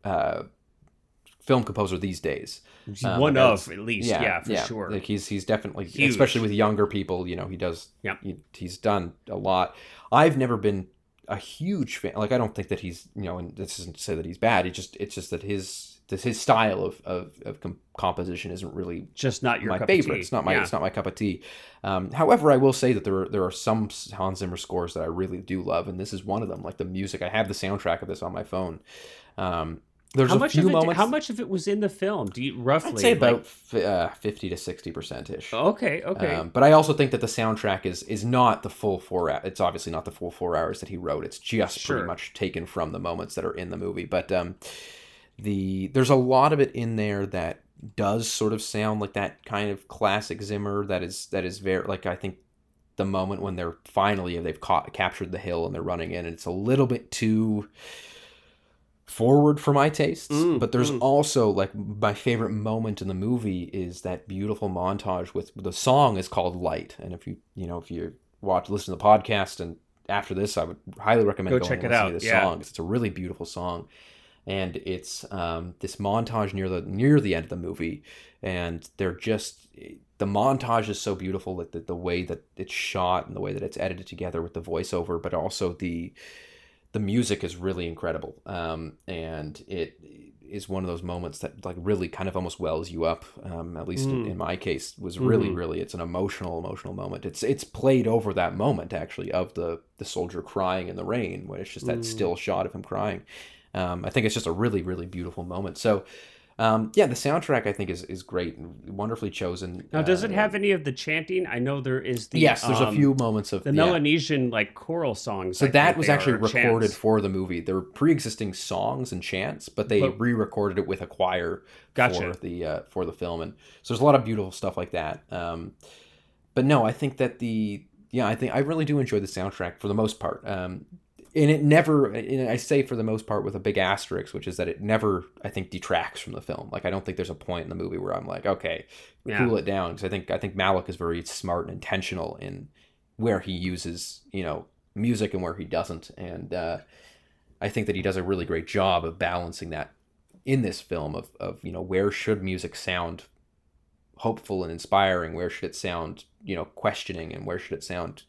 uh, film composer these days. um, one of at least. Yeah, for sure. Like he's he's definitely Huge. especially with younger people. You know, he does. Yeah, he- he's done a lot. I've never been a huge fan. Like I don't think that he's you know, and this isn't to say that he's bad. It just it's just that his this his style of of, of com- composition isn't really Just not your my cup favorite. Of tea. It's not my Yeah. it's not my cup of tea. Um, however, I will say that there are, there are some Hans Zimmer scores that I really do love, and this is one of them. Like the music, I have the soundtrack of this on my phone. Um, there's How a much few of it? moments. How much of it was in the film? Do you roughly? I'd say about f- uh, fifty to sixty percent ish. Okay. Okay. Um, but I also think that the soundtrack is is not the full four. It's obviously not the full four hours that he wrote. It's just Sure. pretty much taken from the moments that are in the movie. But um, the there's a lot of it in there that does sort of sound like that kind of classic Zimmer. That is that is very like I think the moment when they're finally they've caught captured the hill and they're running in, and it's a little bit too forward for my tastes Mm, but there's mm. also like my favorite moment in the movie is that beautiful montage with the song is called light and if you you know if you watch listen to the podcast and after this i would highly recommend Go going check and it out, to this yeah. song it's a really beautiful song and it's um, this montage near the near the end of the movie and they're just the montage is so beautiful that the, the way that it's shot and the way that it's edited together with the voiceover but also the the music is really incredible um, and it is one of those moments that like really kind of almost wells you up um, at least in, Mm. in my case was really Mhm. really it's an emotional emotional moment it's it's played over that moment actually of the the soldier crying in the rain when it's just that Mm. still shot of him crying um, i think it's just a really really beautiful moment so Um, yeah, the soundtrack I think is is great and wonderfully chosen. Now, does Uh, it have any of the chanting? I know there is the yes, there's a um, few moments of the yeah. Melanesian like choral songs. So I that was actually recorded chants. for the movie. There were pre-existing songs and chants, but they But- re-recorded it with a choir Gotcha. for the uh, for the film, and so there's a lot of beautiful stuff like that. Um, but no, I think that the yeah, I think I really do enjoy the soundtrack for the most part. Um, and it never, and I say for the most part with a big asterisk, which is that it never, I think, detracts from the film. Like I don't think there's a point in the movie where I'm like, okay, Yeah. cool it down, because I think I think Malick is very smart and intentional in where he uses you know music and where he doesn't, and uh, I think that he does a really great job of balancing that in this film of, of you know where should music sound hopeful and inspiring where should it sound you know questioning and where should it sound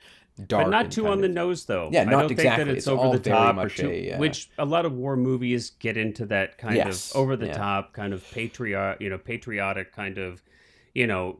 dark but not too on the nose though. Yeah, I not don't think exactly. that it's, It's over the top, or too, a, uh, which a lot of war movies get into that kind Yes, of over the yeah. top, kind of patriot, you know, patriotic kind of, you know,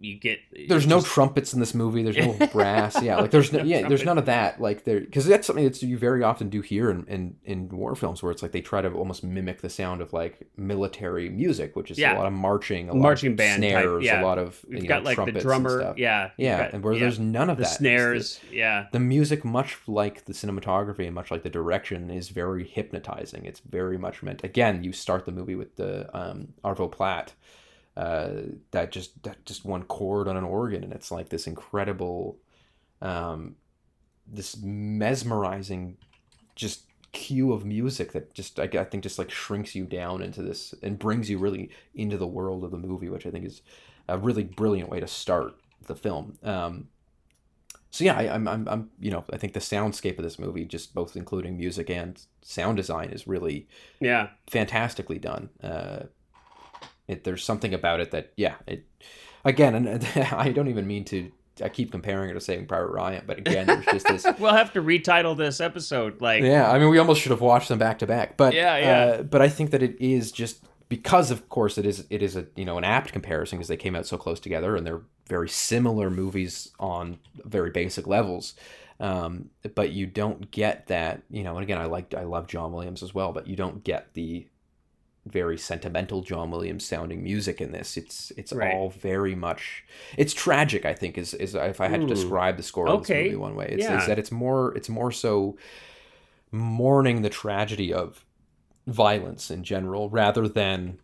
you get. there's no just- trumpets in this movie there's no brass yeah like there's no, yeah there's none of that like there because that's something that you very often do here in, in in war films where it's like they try to almost mimic the sound of like military music which is Yeah. a lot of marching a Marching lot of band type, snares yeah. a lot of We've you got know, like the trumpets and drummer, stuff. yeah, yeah got- and where yeah, there's none of the that snares, yeah, the music much like the cinematography and much like the direction is very hypnotizing it's very much meant again you start the movie with the um, arvo pärt uh, that just that just one chord on an organ and it's like this incredible um, this mesmerizing just cue of music that just I, I think just like shrinks you down into this and brings you really into the world of the movie which i think is a really brilliant way to start the film um, so yeah, I, I'm, I'm, I'm, you know, I think the soundscape of this movie, just both including music and sound design, is really yeah. fantastically done. Uh, it, there's something about it that, yeah, it, again, and I don't even mean to, I keep comparing it to Saving Private Ryan, but again, there's just this, We'll have to retitle this episode like yeah, I mean, we almost should have watched them back to back, but Yeah, yeah. Uh, but I think that it is just because, of course, it is it is a you know an apt comparison because they came out so close together and they're very similar movies on very basic levels. Um, but you don't get that, you know. And again, I like I love John Williams as well, but you don't get the very sentimental John Williams sounding music in this. It's it's Right. all very much it's tragic. I think is is if I had to Hmm. describe the score of this Okay. movie one way, it's, Yeah. is that it's more it's more so mourning the tragedy of violence in general rather than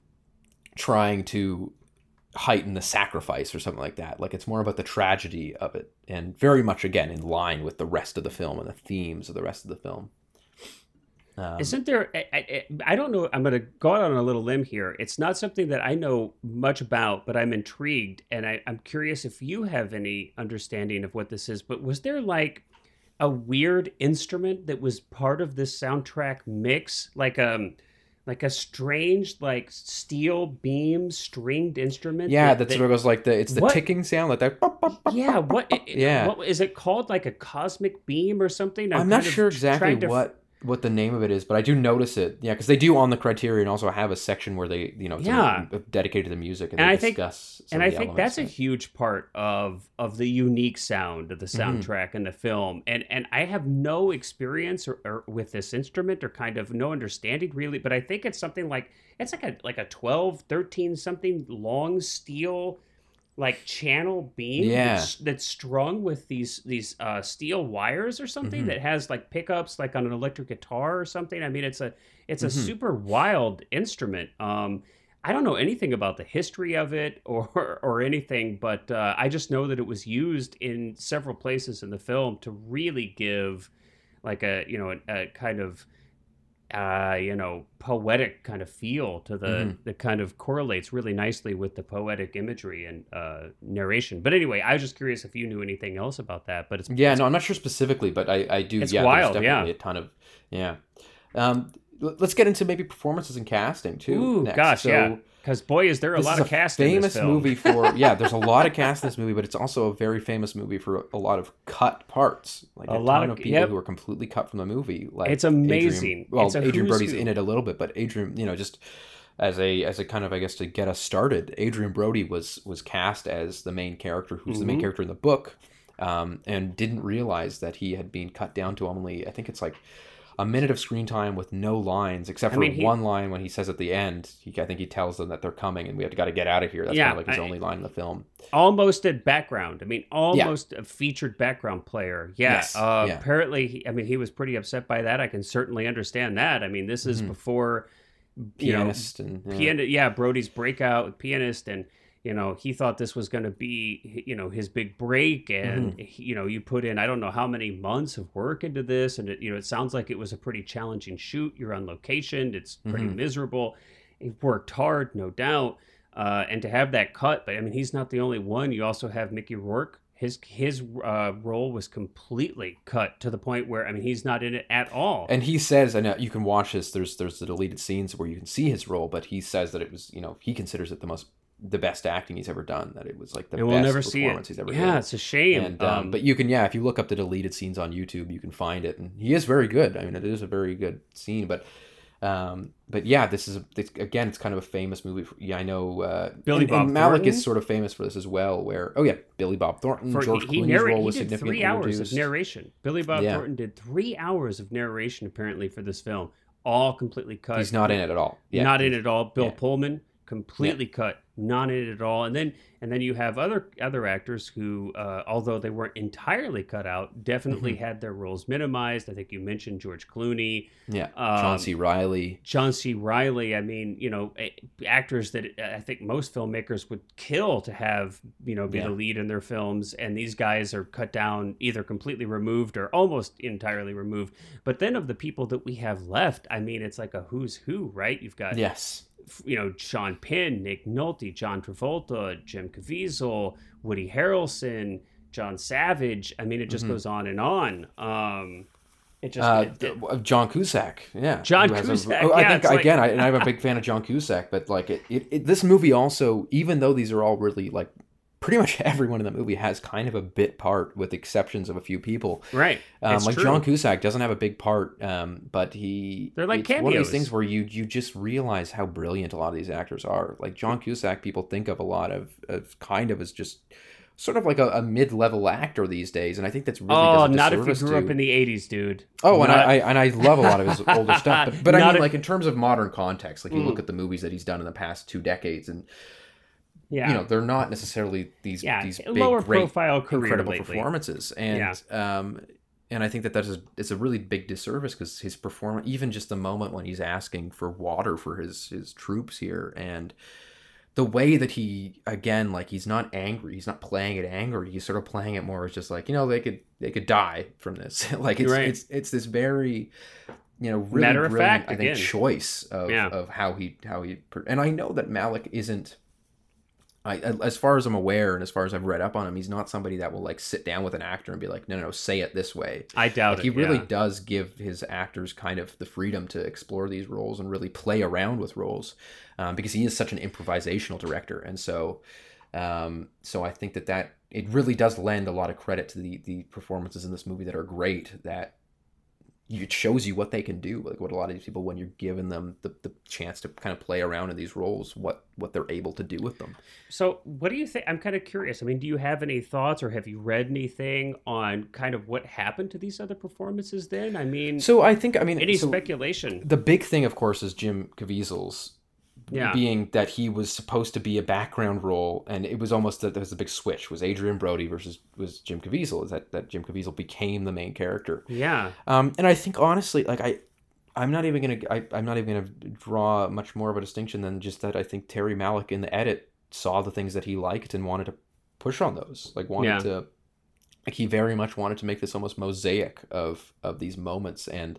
trying to heighten the sacrifice or something like that. Like it's more about the tragedy of it and very much again in line with the rest of the film and the themes of the rest of the film. Um, Isn't there? I, I, I don't know. I'm going to go out on a little limb here. It's not something that I know much about, but I'm intrigued, and I, I'm curious if you have any understanding of what this is. But was there like a weird instrument that was part of this soundtrack mix, like um, like a strange like steel beam stringed instrument? yeah, that- that's that- what it goes like the it's the What- ticking sound like that. yeah. What? it- Yeah. What is it called? Like a cosmic beam or something? I'm not kind of sure exactly what what the name of it is, but I do notice it. Yeah, because they do on the Criterion also have a section where they, you know, Yeah. dedicated to the music and, And they I think- and I think that's a huge part of of the unique sound of the Mm-hmm. soundtrack and the film. And and I have no experience or, or with this instrument or kind of no understanding really, but I think it's something like it's like a like a 12, 13 something long steel like channel beam Yeah. that's, that's strung with these these uh, steel wires or something Mhm. that has like pickups like on an electric guitar or something. I mean, it's a it's a Mhm. super wild instrument. Um, I don't know anything about the history of it or or anything, but uh, I just know that it was used in several places in the film to really give like a you know a, a kind of uh, you know poetic kind of feel to the Mhm. that kind of correlates really nicely with the poetic imagery and uh, narration. But anyway, I was just curious if you knew anything else about that. But it's Yeah, no, I'm not sure specifically, but I, I do. It's yeah, wild, definitely a ton of yeah. Um, let's get into maybe performances and casting too. Ooh, next. gosh, So, yeah. Because boy, is there a lot of cast in famous this film. movie for yeah. There's a lot of cast in this movie, but it's also a very famous movie for a lot of cut parts. Like A a, lot of- people yep. who are completely cut from the movie. Like It's amazing. Adrien, well, It's Adrien Brody's who. in it a little bit, but Adrien, you know, just as a as a kind of I guess to get us started, Adrien Brody was was cast as the main character, who's the main Mhm. character in the book, um, and didn't realize that he had been cut down to only I think it's like a minute of screen time with no lines except I for mean, he- one line when he says at the end. He, I think he tells them that they're coming and we have to got to get out of here. That's Yeah, kind of like his I- only line in the film. almost a background. I mean, almost a featured background player. Yeah. Yes, Uh, yeah. Apparently, he, I mean, he was pretty upset by that. I can certainly understand that. I mean, this is Mhm. before you know, Pianist and yeah. pian- yeah, Brody's breakout with pianist, and you know, he thought this was going to be you know his big break, and Mm-hmm. he- you know, you put in I don't know how many months of work into this, and it, you know, it sounds like it was a pretty challenging shoot. You're on location. It's pretty Mhm. miserable. He worked hard, no doubt. Uh, and to have that cut, but I mean, he's not the only one. You also have Mickey Rourke. His his uh, role was completely cut to the point where I mean, he's not in it at all. And he says, and uh, you can watch this. There's there's the deleted scenes where you can see his role, but he says that it was, you know, he considers it the most, the best acting he's ever done. That it was like the and best we'll performance he's ever yeah, done. Yeah, it's a shame. And um, Um, but you can, yeah, if you look up the deleted scenes on YouTube, you can find it, and he is very good. I mean, it is a very good scene, but. Um, but yeah, this is it's, again, it's kind of a famous movie. For, yeah, I know. Uh, Billy and, Bob and Malick Thornton? is sort of famous for this as well. Where oh yeah, Billy Bob Thornton, for, George he, Clooney's narrate- role he was did significantly three hours reduced. of narration. Billy Bob Yeah. Thornton did three hours of narration apparently for this film, all completely cut. He's not in it at all. Yeah, not in it at all. Bill yeah. Pullman completely cut, not in it at all. And then and then you have other other actors who, uh, although they weren't entirely cut out, definitely Mm-hmm. had their roles minimized. I think you mentioned George Clooney, Yeah, Um, John C. Reilly. John C. Reilly. I mean, you know, actors that I think most filmmakers would kill to have, you know, be Yeah. the lead in their films. And these guys are cut down, either completely removed or almost entirely removed. But then of the people that we have left, I mean, it's like a who's who, right? You've got, Yes. you know, Sean Penn, Nick Nolte, John Travolta, Jim Caviezel, Woody Harrelson, John Savage. I mean, it just Mhm. goes on and on. Um, it just Uh, it- it- uh, John Cusack, yeah. John has a- Cusack, oh, I think it's like- again, I, and I'm a big fan of John Cusack, but like it, it, this movie also, even though these are all really like, pretty much everyone in the movie has kind of a bit part, with exceptions of a few people. right. Um, like true. John Cusack doesn't have a big part, um, but he They're like it's one of cameos. these things where you you just realize how brilliant a lot of these actors are. Like John Cusack, people think of a lot of, of kind of as just sort of like a, a mid level actor these days, and I think that's really Oh, not if you grew to- up in the '80s, dude. Oh, and I, I and I love a lot of his older stuff, but, but I mean, if- like in terms of modern context, like you Mm. look at the movies that he's done in the past two decades, and yeah, you know they're not necessarily these yeah, these big, lower great, profile incredible lately. performances, and um, and I think that that is it's a really big disservice because his performance, even just the moment when he's asking for water for his his troops here, and the way that he again like he's not angry, he's not playing it angry, he's sort of playing it more as just like you know they could they could die from this, like it's Right. it's it's this very you know really Matter of brilliant, fact, I think again. choice of Yeah. of how he how he and I know that Malick isn't. I, as far as I'm aware, and as far as I've read up on him, he's not somebody that will like sit down with an actor and be like, "No, no, no say it this way." I doubt Like, he it. really yeah. does give his actors kind of the freedom to explore these roles and really play around with roles, um, because he is such an improvisational director, and so, um, so I think that that it really does lend a lot of credit to the the performances in this movie that are great. That it shows you what they can do, like what a lot of these people, when you're giving them the, the chance to kind of play around in these roles, what what they're able to do with them. So, what do you think? I'm kind of curious. I mean, do you have any thoughts, or have you read anything on kind of what happened to these other performances? Then, I mean, So I think I mean any so- speculation? the big thing, of course, is Jim Caviezel's Yeah. being that he was supposed to be a background role, and it was almost that there was a big switch. Was Adrien Brody versus was Jim Caviezel? Is that that Jim Caviezel became the main character? Yeah, Um, and I think honestly, like I, I'm not even gonna I, I'm not even gonna draw much more of a distinction than just that I think Terry Malick in the edit saw the things that he liked and wanted to push on those. Like wanted Yeah. to like he very much wanted to make this almost mosaic of of these moments and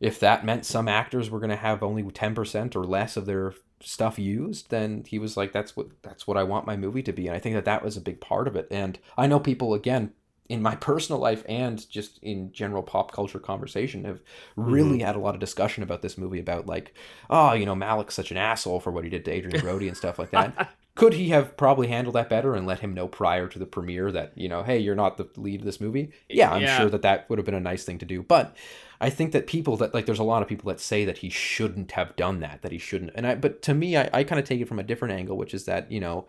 if that meant some actors were going to have only 10% or less of their stuff used then he was like that's what that's what I want my movie to be. And I think that that was a big part of it. And I know people again in my personal life and just in general pop culture conversation have really mm-hmm. had a lot of discussion about this movie about like oh you know Malick's such an asshole for what he did to Adrien Brody and stuff like that. Could he have probably handled that better and let him know prior to the premiere that you know hey you're not the lead of this movie? Yeah i'm Yeah. sure that that would have been a nice thing to do. But i think that people that like there's a lot of people that say that he shouldn't have done that that he shouldn't and i but to me i, I kind of take it from a different angle which is that you know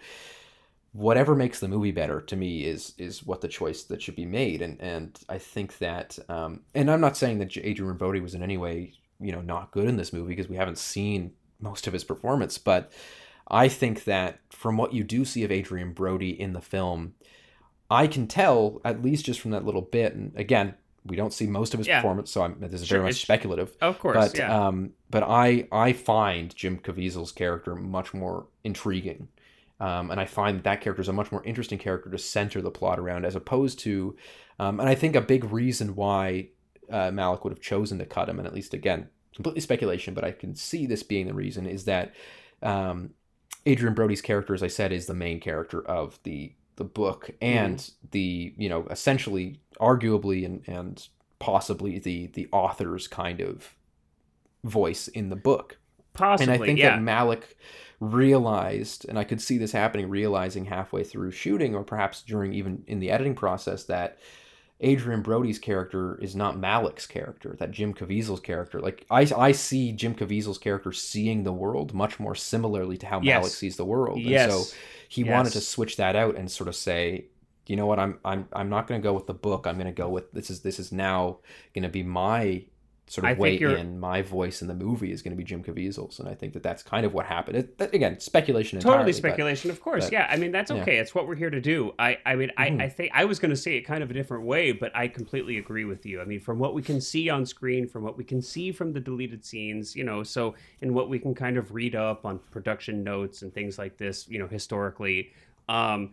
whatever makes the movie better to me is is what the choice that should be made and and I think that um, and I'm not saying that Adrien Brody was in any way you know not good in this movie because we haven't seen most of his performance but I think that from what you do see of Adrien Brody in the film I can tell at least just from that little bit and again we don't see most of his Yeah. performance so I'm, this is Sure, very much speculative Of course, but yeah. um, but I I find Jim Caviezel's character much more intriguing, um, and I find that, that character is a much more interesting character to center the plot around, as opposed to, um, and I think a big reason why uh, Malick would have chosen to cut him, and at least again completely speculation, but I can see this being the reason is that um, Adrien Brody's character, as I said, is the main character of the the book and mm-hmm. the you know essentially arguably and and possibly the the author's kind of voice in the book Possibly, and I think yeah. that Malick realized, and I could see this happening, realizing halfway through shooting, or perhaps during even in the editing process, that Adrien Brody's character is not Malick's character, that Jim Caviezel's character. Like I, I see Jim Caviezel's character seeing the world much more similarly to how Yes. Malick sees the world. yes. And so he wanted to switch that out and sort of say, you know what, I'm I'm I'm not going to go with the book. I'm going to go with this is this is now going to be my sort of think way in. My voice in the movie is going to be Jim Caviezel's, and I think that that's kind of what happened. It, that, again, speculation. totally entirely, but- speculation of course but- yeah i mean that's yeah. okay it's what we're here to do i i mean. I, I think i was going to say it kind of a different way but i completely agree with you i mean from what we can see on screen from what we can see from the deleted scenes you know so and what we can kind of read up on production notes and things like this you know historically um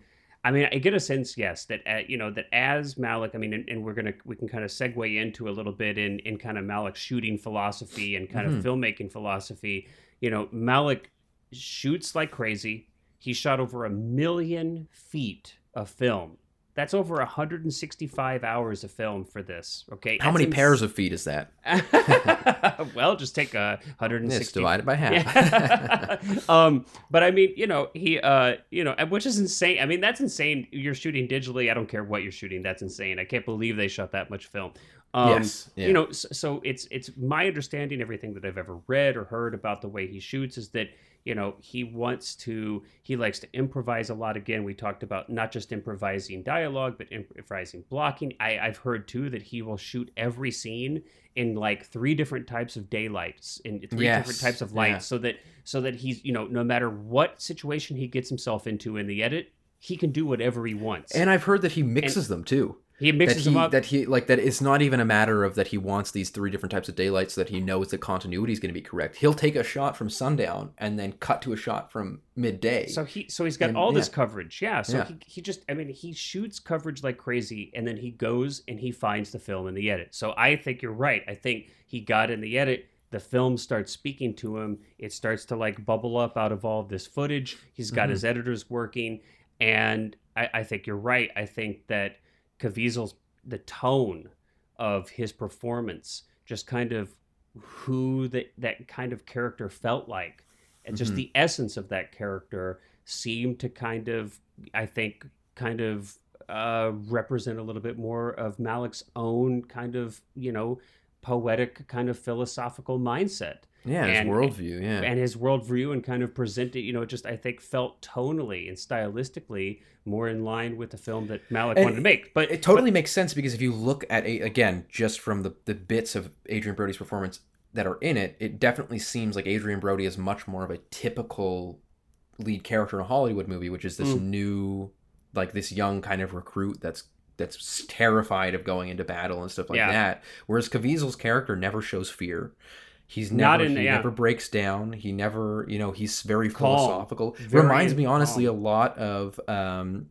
I mean, I get a sense, yes, that uh, you know that as Malick, I mean, and, and we're gonna we can kind of segue into a little bit in in kind of Malick's shooting philosophy and kind Mhm. of filmmaking philosophy. You know, Malick shoots like crazy. He shot over a million feet of film. That's over 165 hours of film for this. Okay, How many pairs of feet is that? well, just take a 160. It's divided by half. Yeah. um, but I mean, you know, he, uh, you know, which is insane. I mean, that's insane. You're shooting digitally. I don't care what you're shooting. That's insane. I can't believe they shot that much film. Um, yes. Yeah. You know, so, so it's it's my understanding. Everything that I've ever read or heard about the way he shoots is that you know he wants to he likes to improvise a lot. Again, we talked about not just improvising dialogue, but improvising blocking. I, I've heard too that he will shoot every scene in like three different types of daylights in three Yes, different types of light yeah. so that so that he's you know no matter what situation he gets himself into in the edit he can do whatever he wants and I've heard that he mixes them too. He That he them up. that he like that it's not even a matter of that he wants these three different types of daylight so that he knows the continuity is going to be correct. He'll take a shot from sundown and then cut to a shot from midday. so he so he's got And- all this coverage. Yeah so Yeah. He, he just i mean he shoots coverage like crazy and then he goes and he finds the film in the edit. So i think you're right. I think he got in the edit. The film starts speaking to him. It starts to like bubble up out of all of this footage. He's got Mhm. his editors working. And I, I think you're right. I think that caviezel's the tone of his performance just kind of who that that kind of character felt like and just Mhm. the essence of that character seemed to kind of i think kind of uh, represent a little bit more of malick's own kind of you know poetic kind of philosophical mindset yeah, his and- worldview. Yeah. and his worldview and kind of presented you know just i think felt tonally and stylistically more in line with the film that malick And wanted to make but it totally makes sense because if you look at a, again just from the, the bits of adrien brody's performance that are in it it definitely seems like adrien brody is much more of a typical lead character in a hollywood movie which is this Mm. new like this young kind of recruit that's that's terrified of going into battle and stuff like Yeah. that whereas caviezel's character never shows fear He's Not never in- he yeah. never breaks down. He never, you know, he's very Calm. philosophical. Very Reminds me honestly calm. a lot of um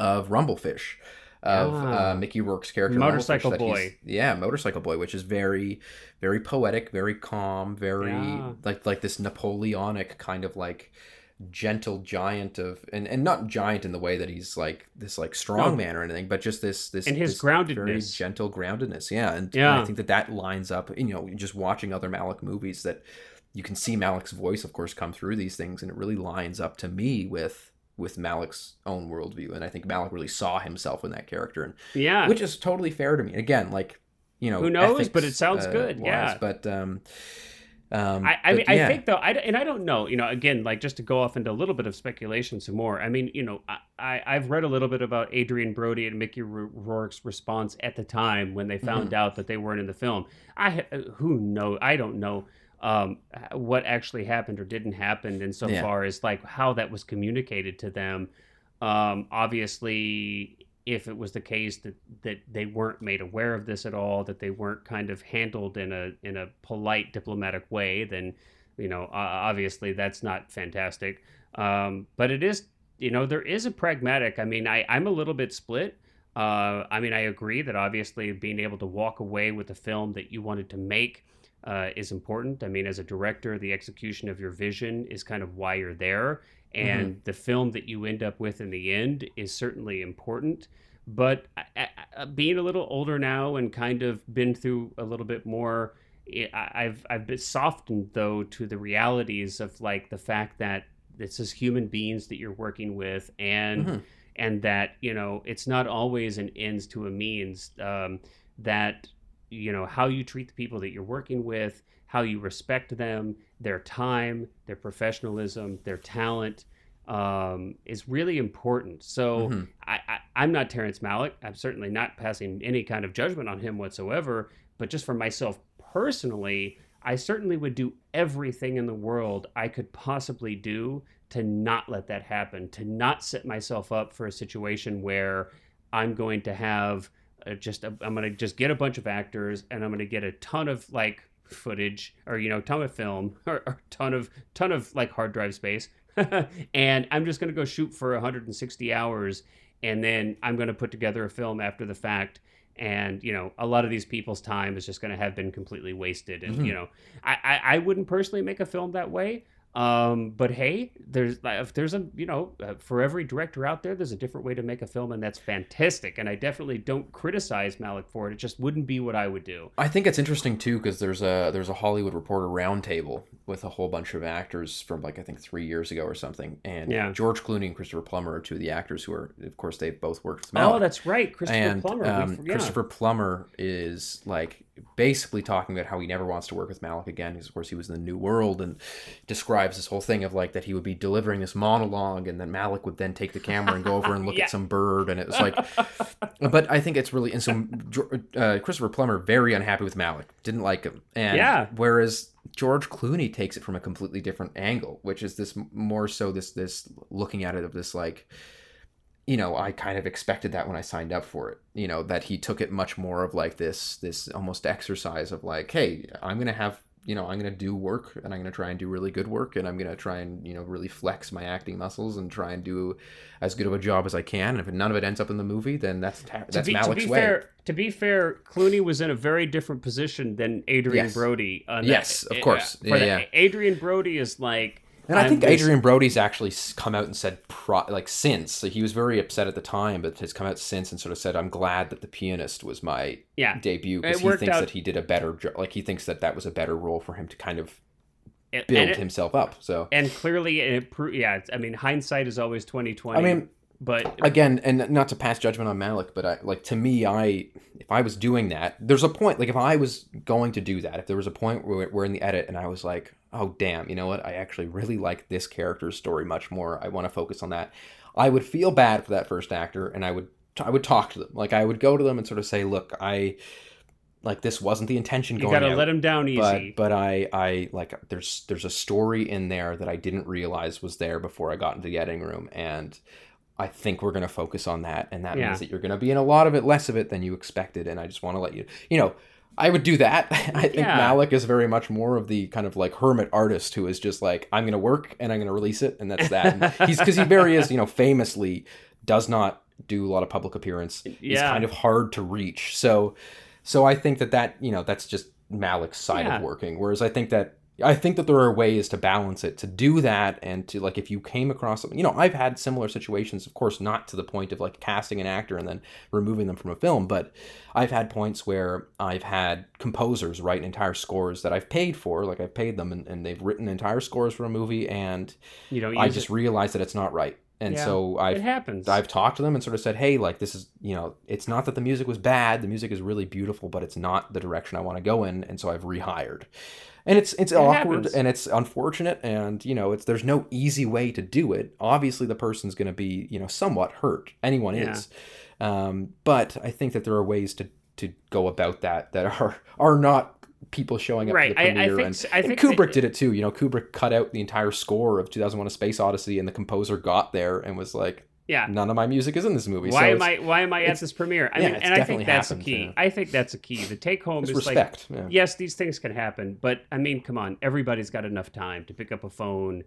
of Rumble Fish of Ah. uh, Mickey Rourke's character, Motorcycle Rumble Fish, that he's- Boy. Yeah, Motorcycle Boy, which is very, very poetic, very calm, very Yeah. like like this Napoleonic kind of like gentle giant of and and not giant in the way that he's like this like strong No. man or anything, but just this this And his this very groundedness. gentle groundedness. Yeah, and, and I think that that lines up. You know, just watching other Malick movies that you can see Malick's voice, of course, come through these things, and it really lines up to me with with Malick's own worldview. And I think Malick really saw himself in that character, and yeah which is totally fair to me. Again, like you know, Who knows? But it sounds uh, good, wise, yeah. But um, Um, I, I but mean, yeah. I think though, I, and I don't know, you know, again, like just to go off into a little bit of speculation some more. I mean, you know, I, I I've read a little bit about Adrien Brody and Mickey Ro- Rourke's response at the time when they found Mm-hmm. out that they weren't in the film. I who know, I don't know um, what actually happened or didn't happen insofar as like how that was communicated to them. Um, obviously, if it was the case that that they weren't made aware of this at all, that they weren't kind of handled in a in a polite diplomatic way, then you know obviously that's not fantastic. Um, but it is you know there is a pragmatic. I mean, I I'm a little bit split. Uh, I mean, I agree that obviously being able to walk away with a film that you wanted to make uh, is important. I mean, as a director, the execution of your vision is kind of why you're there, and the film that you end up with in the end is certainly important. But I, I, being a little older now and kind of been through a little bit more, I- I've I've been softened though to the realities of like the fact that this is human beings that you're working with, and Mhm. and that you know it's not always an ends to a means. Um, that you know how you treat the people that you're working with how you respect them their time their professionalism their talent um, is really important. So Mhm. I, I, i'm not terrence malick. I'm certainly not passing any kind of judgment on him whatsoever. But just for myself personally i certainly would do everything in the world i could possibly do to not let that happen to not set myself up for a situation where i'm going to have uh, just a, I'm gonna just get a bunch of actors and I'm gonna get a ton of like footage or you know ton of film or, or ton of ton of like hard drive space and I'm just gonna go shoot for 160 hours and then I'm gonna put together a film after the fact and you know a lot of these people's time is just gonna have been completely wasted and Mhm. you know I, I I wouldn't personally make a film that way um, but hey, there's if there's a you know uh, for every director out there, there's a different way to make a film, and that's fantastic. And I definitely don't criticize Malick for it. It just wouldn't be what I would do. I think it's interesting too because there's a there's a Hollywood Reporter roundtable with a whole bunch of actors from like I think three years ago or something, and Yeah. George Clooney and Christopher Plummer are two of the actors who are, of course, they've both worked with Oh, that's right, Christopher and Plummer. Um, yeah. Christopher Plummer is like basically talking about how he never wants to work with Malick again because of course he was in the New World and describes this whole thing of like that he would be delivering this monologue and then Malick would then take the camera and go over and look Yeah. at some bird and it was like but I think it's really and so uh, Christopher Plummer very unhappy with Malick didn't like him and Yeah. whereas George Clooney takes it from a completely different angle which is this more so this this looking at it of this like you know, I kind of expected that when I signed up for it. You know, that he took it much more of like this this almost exercise of like, hey, I'm gonna have you know, I'm gonna do work and I'm gonna try and do really good work and I'm gonna try and, you know, really flex my acting muscles and try and do as good of a job as I can. And if none of it ends up in the movie, then that's ta- to that's be, to be way. fair, to be fair, Clooney was in a very different position than Adrien Yes. Brody. on Yes, that- of course. Uh, for Yeah, yeah. Adrien Brody is like, And I think Adrien Brody's actually come out and said, pro- like, since. So he was very upset at the time, but has come out since and sort of said, I'm glad that The Pianist was my yeah, debut because he thinks out- that he did a better job. Like, he thinks that that was a better role for him to kind of build it- himself up. So, and clearly it, pro- yeah. I mean, hindsight is always twenty twenty. I mean, but again, and not to pass judgment on Malick, but I, like, to me, I, if I was doing that, there's a point, like, if I was going to do that, if there was a point where we're in the edit and I was like, oh, damn, you know what? I actually really like this character's story much more. I want to focus on that. I would feel bad for that first actor and I would, I would talk to them. Like, I would go to them and sort of say, look, I, like, this wasn't the intention you going got to out. let him down easy. but but I I like there's there's a story in there that I didn't realize was there before I got into the editing room and I think we're gonna focus on that and that Yeah. means that you're gonna be in a lot of it less of it than you expected and I just want to let you you know I would do that. I think Yeah. Malick is very much more of the kind of like hermit artist who is just like I'm gonna work and I'm gonna release it and that's that. And he's because he very is you know famously does not do a lot of public appearance. He's Yeah. kind of hard to reach. So so I think that that you know that's just Malick's side Yeah. of working. Whereas I think that I think that there are ways to balance it to do that and to like if you came across something. You know, I've had similar situations. Of course, not to the point of like casting an actor and then removing them from a film, but I've had points where I've had composers write entire scores that I've paid for, like I've paid them, and, and they've written entire scores for a movie, and you don't I just it. realized that it's not right. And Yeah, so I've happens. I've talked to them and sort of said, hey, like this is you know, it's not that the music was bad. The music is really beautiful, but it's not the direction I want to go in. And so I've rehired. And it's it's It awkward happens. and it's unfortunate and you know it's there's no easy way to do it. Obviously the person's going to be you know somewhat hurt. Anyone Yeah. is, um, but I think that there are ways to to go about that that are are not people showing up Right. to I- the I premiere think and, I and Kubrick did it too. You know, Kubrick cut out the entire score of 2001: A Space Odyssey, and the composer got there and was like, yeah. "None of my music is in this movie." Why so am I why am I at this premiere? I yeah, mean, and I think that's a key. yeah. I think that's a key. The take home It's is like respect. yeah. yes, these things can happen, but I mean, come on, everybody's got enough time to pick up a phone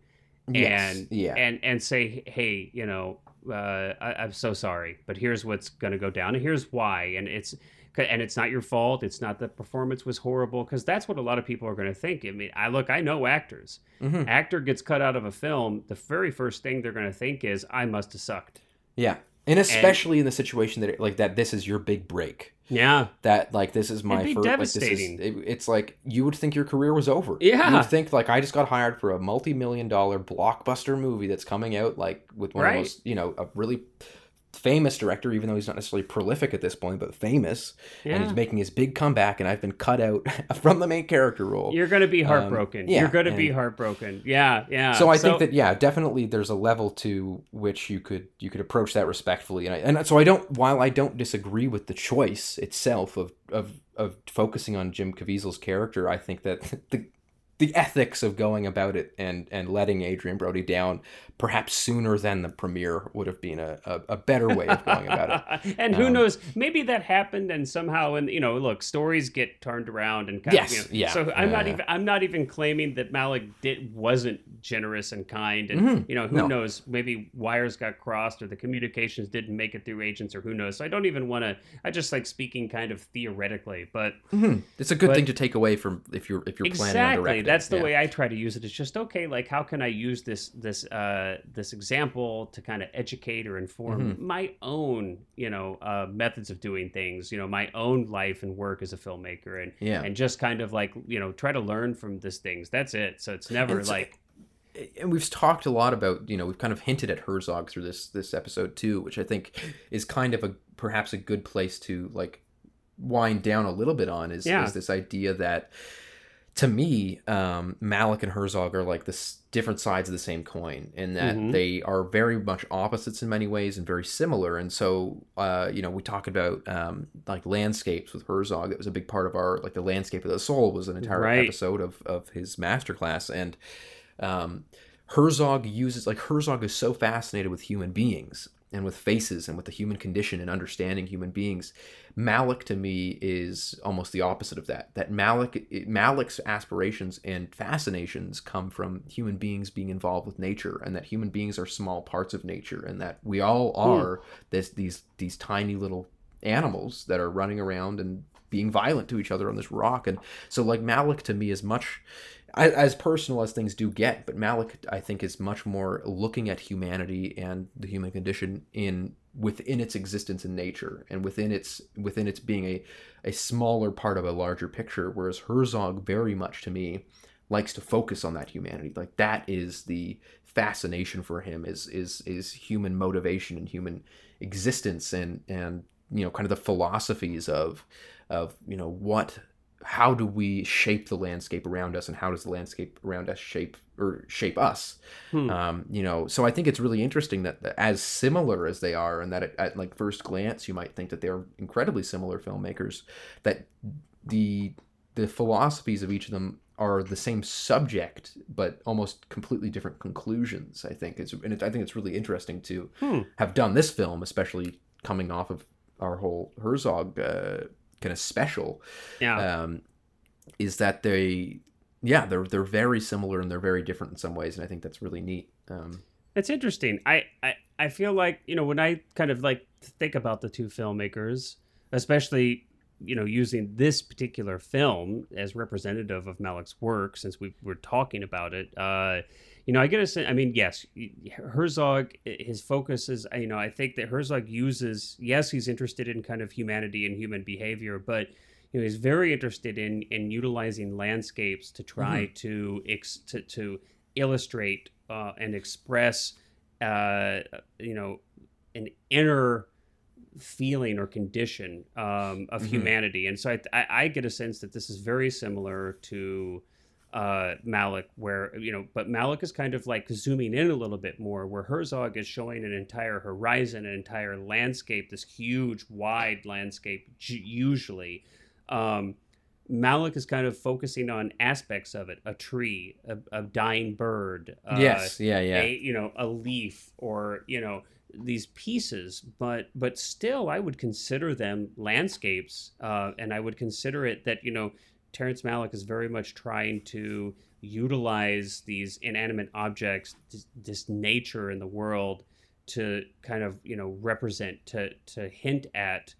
Yes, and yeah. and and say, hey, you know, uh, I, I'm so sorry, but here's what's going to go down, and here's why, and it's and it's not your fault. It's not the performance was horrible because that's what a lot of people are going to think. I mean, I look, I know actors. Mhm. Actor gets cut out of a film, the very first thing they're going to think is, I must have sucked. Yeah, and especially in the situation that like that, this is your big break. Yeah, That like this is my first. Like, this is, devastating. it, it's like you would think your career was over. Yeah. you would think like I just got hired for a multi-million dollar blockbuster movie that's coming out like with one of Right. the most you know a really famous director, even though he's not necessarily prolific at this point, but famous, and he's making his big comeback, and I've been cut out from the main character role. You're going to be um, heartbroken. yeah, You're going to be heartbroken. Yeah, yeah. so I think that yeah, definitely there's a level to which you could you could approach that respectfully, and I, and so I don't while I don't disagree with the choice itself of of of focusing on Jim Caviezel's character, I think that the the ethics of going about it and and letting Adrien Brody down perhaps sooner than the premiere would have been a, a, a better way of going about it. and who Um, knows? Maybe that happened, and somehow, and you know, look, stories get turned around and kind Yes, of, you know, yeah, So I'm not yeah. even I'm not even claiming that Malick did wasn't generous and kind, and Mhm, you know, who no. knows? Maybe wires got crossed, or the communications didn't make it through agents, or who knows? So I don't even want to. I just like speaking kind of theoretically, but Mhm. It's a good But- thing to take away from if you're if you're planning on exactly directing. That's the yeah. way i try to use it it's just okay like how can i use this this uh this example to kind of educate or inform Mm-hmm. my own you know uh methods of doing things you know my own life and work as a filmmaker and Yeah. and just kind of like you know try to learn from these things that's it so it's never It's- like and we've talked a lot about you know we've kind of hinted at Herzog through this this episode too, which I think is kind of a perhaps a good place to like wind down a little bit on is, Yeah. is this idea that to me um, Malick and Herzog are like this different sides of the same coin in that Mhm. they are very much opposites in many ways and very similar and so uh, you know we talk about um, like landscapes with Herzog it was a big part of our like the landscape of the soul was an entire Right. episode of, of his masterclass and um, Herzog uses like Herzog is so fascinated with human beings and with faces and with the human condition and understanding human beings. Malick to me is almost the opposite of that. That Malick Malick's aspirations and fascinations come from human beings being involved with nature and that human beings are small parts of nature and that we all hmm. are this these these tiny little animals that are running around and being violent to each other on this rock and so like Malick to me is much As personal as things do get, but Malick, I think, is much more looking at humanity and the human condition in within its existence in nature and within its within its being a a smaller part of a larger picture. Whereas Herzog, very much to me, likes to focus on that humanity. Like that is the fascination for him is is is human motivation and human existence and and you know kind of the philosophies of of you know what how do we shape the landscape around us and how does the landscape around us shape or shape us Hmm. um, you know so i think it's really interesting that, as similar as they are and that at, at like first glance you might think that they're incredibly similar filmmakers that the the philosophies of each of them are the same subject but almost completely different conclusions i think it's and it, i think it's really interesting to Hmm. have done this film especially coming off of our whole herzog uh, kind of special yeah um, is that they yeah they're they're very similar and they're very different in some ways and i think that's really neat um, It's interesting. I, I I feel like you know when I kind of like think about the two filmmakers, especially you know using this particular film as representative of Malick's work, since we were talking about it. Uh, you know, I get a sense. I mean, yes, Herzog. His focus is. You know, I think that Herzog uses. Yes, he's interested in kind of humanity and human behavior, but you know, he's very interested in in utilizing landscapes to try to ex, to to illustrate uh, and express uh, you know, an inner feeling or condition um, of Mhm. humanity. And so I, I, I get a sense that this is very similar to uh, Malick, where, you know, but Malick is kind of like zooming in a little bit more, where Herzog is showing an entire horizon, an entire landscape, this huge, wide landscape, usually. Um, Malick is kind of focusing on aspects of it a tree, a, a dying bird. Uh, yes, yeah, yeah. a you know a leaf or you know these pieces but but still i would consider them landscapes uh, and i would consider it that you know terrence malick is very much trying to utilize these inanimate objects this, this nature in the world to kind of you know represent to to hint at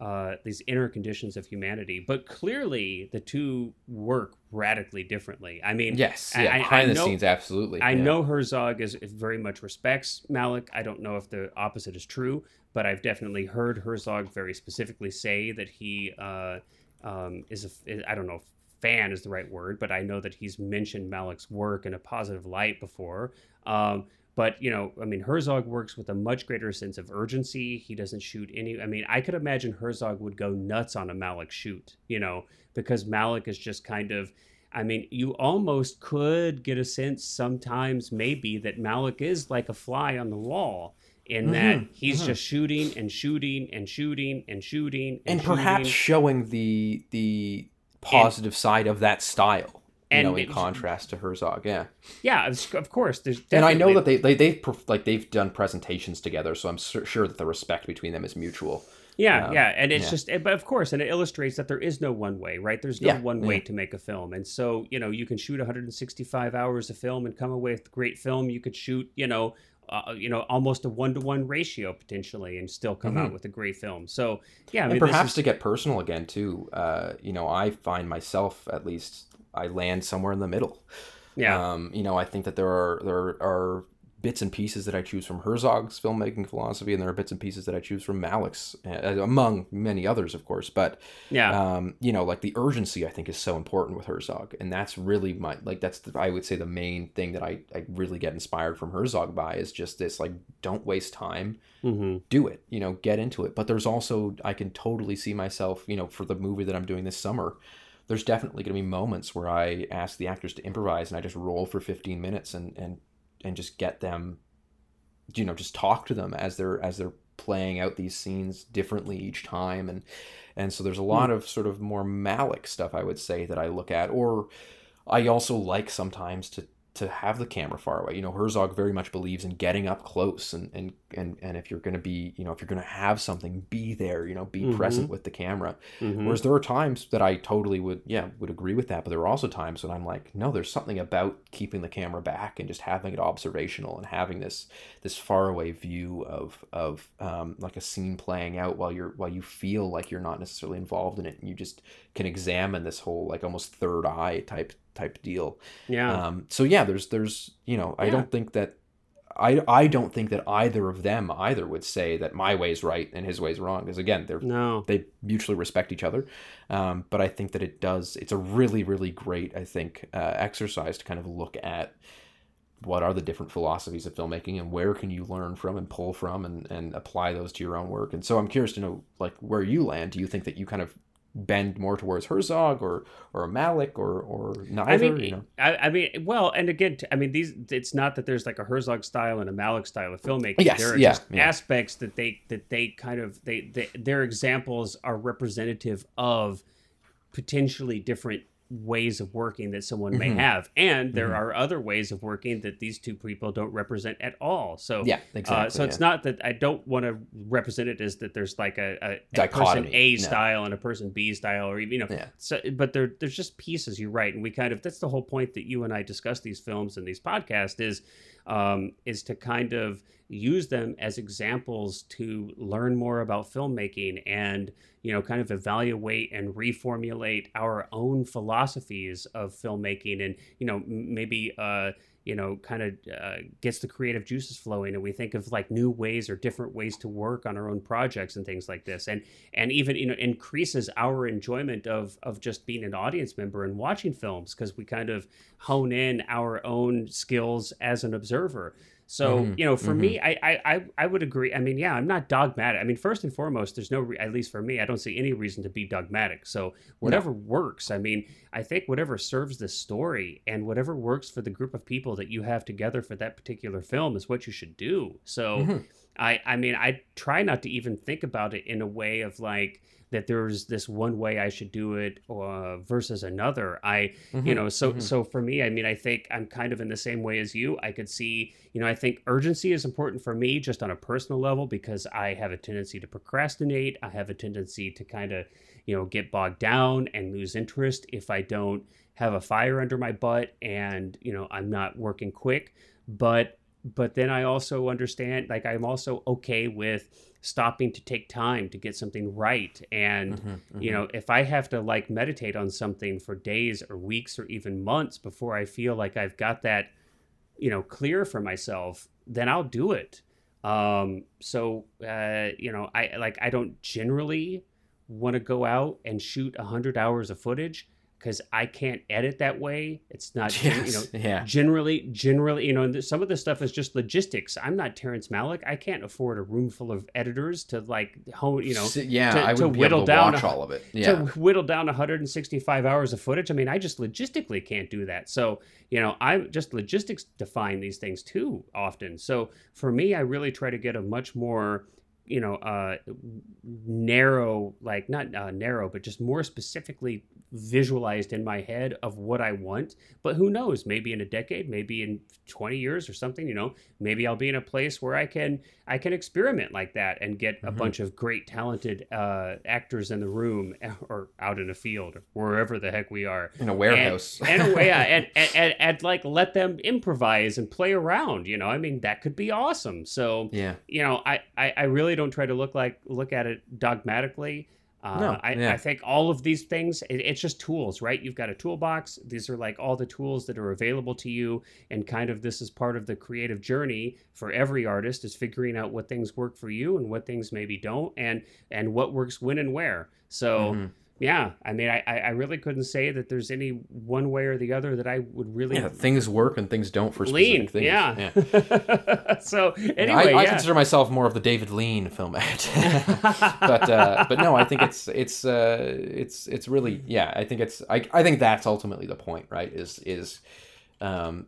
uh, these inner conditions of humanity but clearly the two work radically differently i mean yes, I- yeah. I- behind I the know- scenes, absolutely. I yeah. know Herzog is, is very much respects Malick. I don't know if the opposite is true, but I've definitely heard Herzog very specifically say that he uh, um, is a is- I don't know if fan is the right word, but I know that he's mentioned Malick's work in a positive light before. Um, but you know, I mean, Herzog works with a much greater sense of urgency. He doesn't shoot any. I mean, I could imagine Herzog would go nuts on a Malick shoot, you know, because Malick is just kind of. I mean, you almost could get a sense sometimes, maybe, that Malick is like a fly on the wall in that Mhm, he's mhm. just shooting and shooting and shooting and shooting and, and perhaps shooting. showing the the positive side of that style. You know, in it- contrast to Herzog, yeah. yeah, of course. There's And I know that they, they they've like they've done presentations together, so I'm sur- sure that the respect between them is mutual. Yeah, Um, yeah, and it's yeah. just, but of course, and it illustrates that there is no one way, right? There's no Yeah, one way yeah. to make a film, and so you know you can shoot 165 hours of film and come away with great film. You could shoot, you know, uh, you know, almost a one to one ratio potentially, and still come out Mhm. with a great film. So yeah, I mean, and perhaps is- to get personal again too, uh, you know, I find myself at least I land somewhere in the middle. yeah, Um, you know, I think that there are there are bits and pieces that I choose from Herzog's filmmaking philosophy, and there are bits and pieces that I choose from Malick's, uh, among many others, of course. But yeah, um, you know, like the urgency, I think is so important with Herzog, and that's really my like that's the, I would say the main thing that I I really get inspired from Herzog by is just this like don't waste time, hmm do it, you know, get into it. But there's also I can totally see myself, you know, for the movie that I'm doing this summer. There's definitely going to be moments where I ask the actors to improvise and I just roll for 15 minutes and and and just get them you know just talk to them as they're as they're playing out these scenes differently each time. And and so there's a lot hmm. of sort of more malick stuff i would say that i look at. Or i also like sometimes to to have the camera far away. You know herzog very much believes in getting up close and and and, and if you're going to be you know if you're going to have something be there you know be Mhm. present with the camera hmm Whereas there are times that I totally would, yeah, would agree with that. But there are also times when I'm like, no, there's something about keeping the camera back and just having it observational and having this this faraway view of of um, like a scene playing out while you're while you feel like you're not necessarily involved in it and you just can examine this whole like almost third eye type type deal. yeah, Um, so yeah, there's there's you know I don't think that I I don't think that either of them either would say that my way's right and his way's wrong because again they're no, they mutually respect each other. Um, but I think that it does. It's a really, really great, I think, uh, exercise to kind of look at what are the different philosophies of filmmaking and where can you learn from and pull from and, and apply those to your own work. And so I'm curious to know, like, where you land. Do you think that you kind of bend more towards Herzog or or Malick or or neither? I mean, you know? I, I mean, well, and again, I mean, these. It's not that there's like a Herzog style and a Malick style of filmmaking. Yes, there are yeah, just yeah. aspects that they that they kind of they, they their examples are representative of potentially different ways of working that someone may Mhm. have, and there Mhm. are other ways of working that these two people don't represent at all. So Yeah, exactly. uh, so it's not that I don't want to represent it as that there's like a, a, a person A no. style and a person B style, or even you know, Yeah. so but there there's just pieces. You're right, and we kind of that's the whole point that you and I discuss these films and these podcasts is um, is to kind of use them as examples to learn more about filmmaking and you know kind of evaluate and reformulate our own philosophies of filmmaking and you know maybe uh you know kind of uh, gets the creative juices flowing and we think of like new ways or different ways to work on our own projects and things like this. And and even you know increases our enjoyment of of just being an audience member and watching films because we kind of hone in our own skills as an observer So Mhm, you know, for mhm. me, I, I I would agree. I mean, yeah, I'm not dogmatic. I mean, first and foremost, there's no re- at least for me, I don't see any reason to be dogmatic. So whatever works. I mean, I think whatever serves the story and whatever works for the group of people that you have together for that particular film is what you should do. So Mhm. I I mean, I try not to even think about it in a way of like that there's this one way I should do it uh, versus another. I you Mhm, know so mhm. so for me i mean i think i'm kind of in the same way as you i could see you know i think urgency is important for me just on a personal level because i have a tendency to procrastinate i have a tendency to kind of you know get bogged down and lose interest if i don't have a fire under my butt and you know i'm not working quick but but then i also understand like i'm also okay with stopping to take time to get something right. And Mhm, you mhm. know if i have to like meditate on something for days or weeks or even months before i feel like i've got that you know clear for myself then i'll do it. Um so uh you know i like i don't generally want to go out and shoot 100 hours of footage because i can't edit that way it's not gen- you know yeah. generally generally you know and th- some of this stuff is just logistics i'm not terrence malick i can't afford a room full of editors to like hone you know yeah, to- I to whittle to down watch a- all of it. Yeah. to whittle down 165 hours of footage. I mean, I just logistically can't do that. So, you know, I just logistics define these things too often. So for me, I really try to get a much more, you know, uh, narrow, like not uh, narrow, but just more specifically visualized in my head of what I want. But who knows? Maybe in a decade, maybe in 20 years or something, you know, maybe I'll be in a place where I can I can experiment like that and get a Mhm. bunch of great talented uh, actors in the room or out in a field or wherever the heck we are. in a warehouse. And, and yeah, and, and, and, and like let them improvise and play around. You know, I mean that could be awesome. So yeah. you know, I, I, I really don't try to look like look at it dogmatically. Uh, No, I, yeah. I think all of these things, it, it's just tools, right? You've got a toolbox. These are like all the tools that are available to you, and kind of this is part of the creative journey for every artist is figuring out what things work for you and what things maybe don't, and and what works when and where. So Mhm. Yeah, I mean, I I really couldn't say that there's any one way or the other that I would really Yeah, things work and things don't for lean. things. Yeah. so Yeah, anyway, I, I yeah. consider myself more of the David Lean film but uh, but no, I think it's it's uh, it's it's really yeah. I think it's I, I think that's ultimately the point, right? Is is um,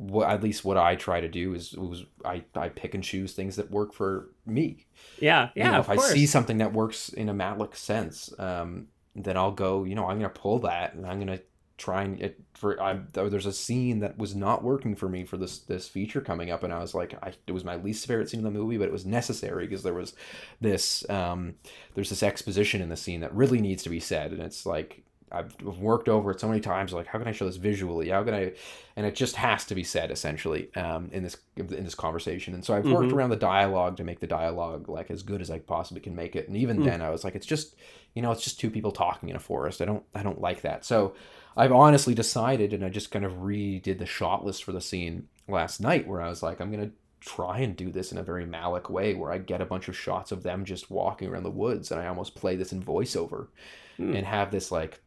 what at least what I try to do is was I I pick and choose things that work for me. yeah, yeah. you know, if course. I see something that works in a Malick sense, um, then I'll go. You know, I'm gonna pull that and I'm gonna try and it for I there's a scene that was not working for me for this this feature coming up and I was like I it was my least favorite scene in the movie but it was necessary because there was this um there's this exposition in the scene that really needs to be said and it's like I've worked over it so many times like how can I show this visually how can I and it just has to be said essentially um in this in this conversation and so I've worked Mhm. around the dialogue to make the dialogue like as good as I possibly can make it and even Mm. then I was like it's just you know it's just two people talking in a forest I don't I don't like that so I've honestly decided, and I just kind of redid the shot list for the scene last night, where I was like, I'm gonna try and do this in a very Malick way, where I get a bunch of shots of them just walking around the woods, and I almost play this in voiceover, Hmm. and have this like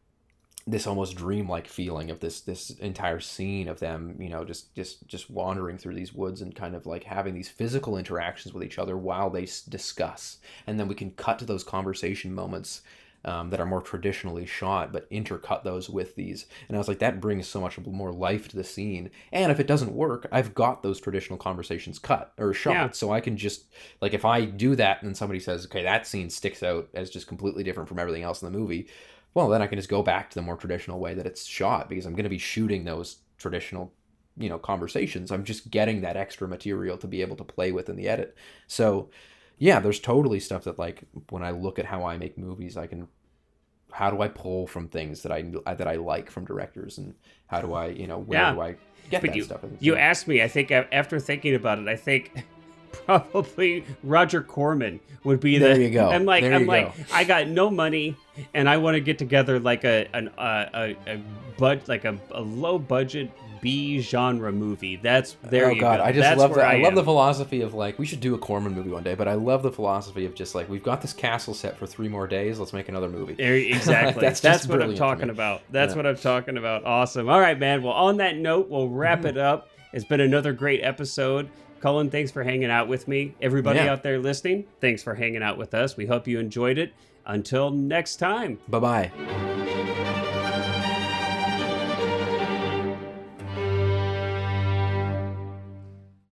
this almost dreamlike feeling of this this entire scene of them you know just just just wandering through these woods and kind of like having these physical interactions with each other while they s- discuss and then we can cut to those conversation moments um, that are more traditionally shot, but intercut those with these. And I was like, that brings so much more life to the scene. And if it doesn't work, I've got those traditional conversations cut or shot. Yeah. So I can just, like, if I do that and somebody says, okay, that scene sticks out as just completely different from everything else in the movie, well, then I can just go back to the more traditional way that it's shot because I'm going to be shooting those traditional you know conversations i'm just getting that extra material to be able to play with in the edit so yeah there's totally stuff that like when i look at how i make movies i can how do i pull from things that i that i like from directors and how do i you know where Yeah. do i get But that you- stuff You asked me. I think after thinking about it, I think probably Roger Corman would be the. There you go. I'm like, There I'm like, go. I got no money, and I want to get together like a an a, a bud like a, a low budget B genre movie. That's there. oh god, go. I just That's love where the I, love the philosophy of like we should do a Corman movie one day, but I love the philosophy of just like we've got this castle set for three more days, let's make another movie. Exactly. That's That's, what I'm talking about. That's Yeah. what I'm talking about. Awesome. All right, man. Well, on that note, we'll wrap Mm-hmm. it up. It's been another great episode. Cullen, thanks for hanging out with me. Everybody Yeah. out there listening, thanks for hanging out with us. We hope you enjoyed it. Until next time. Bye bye.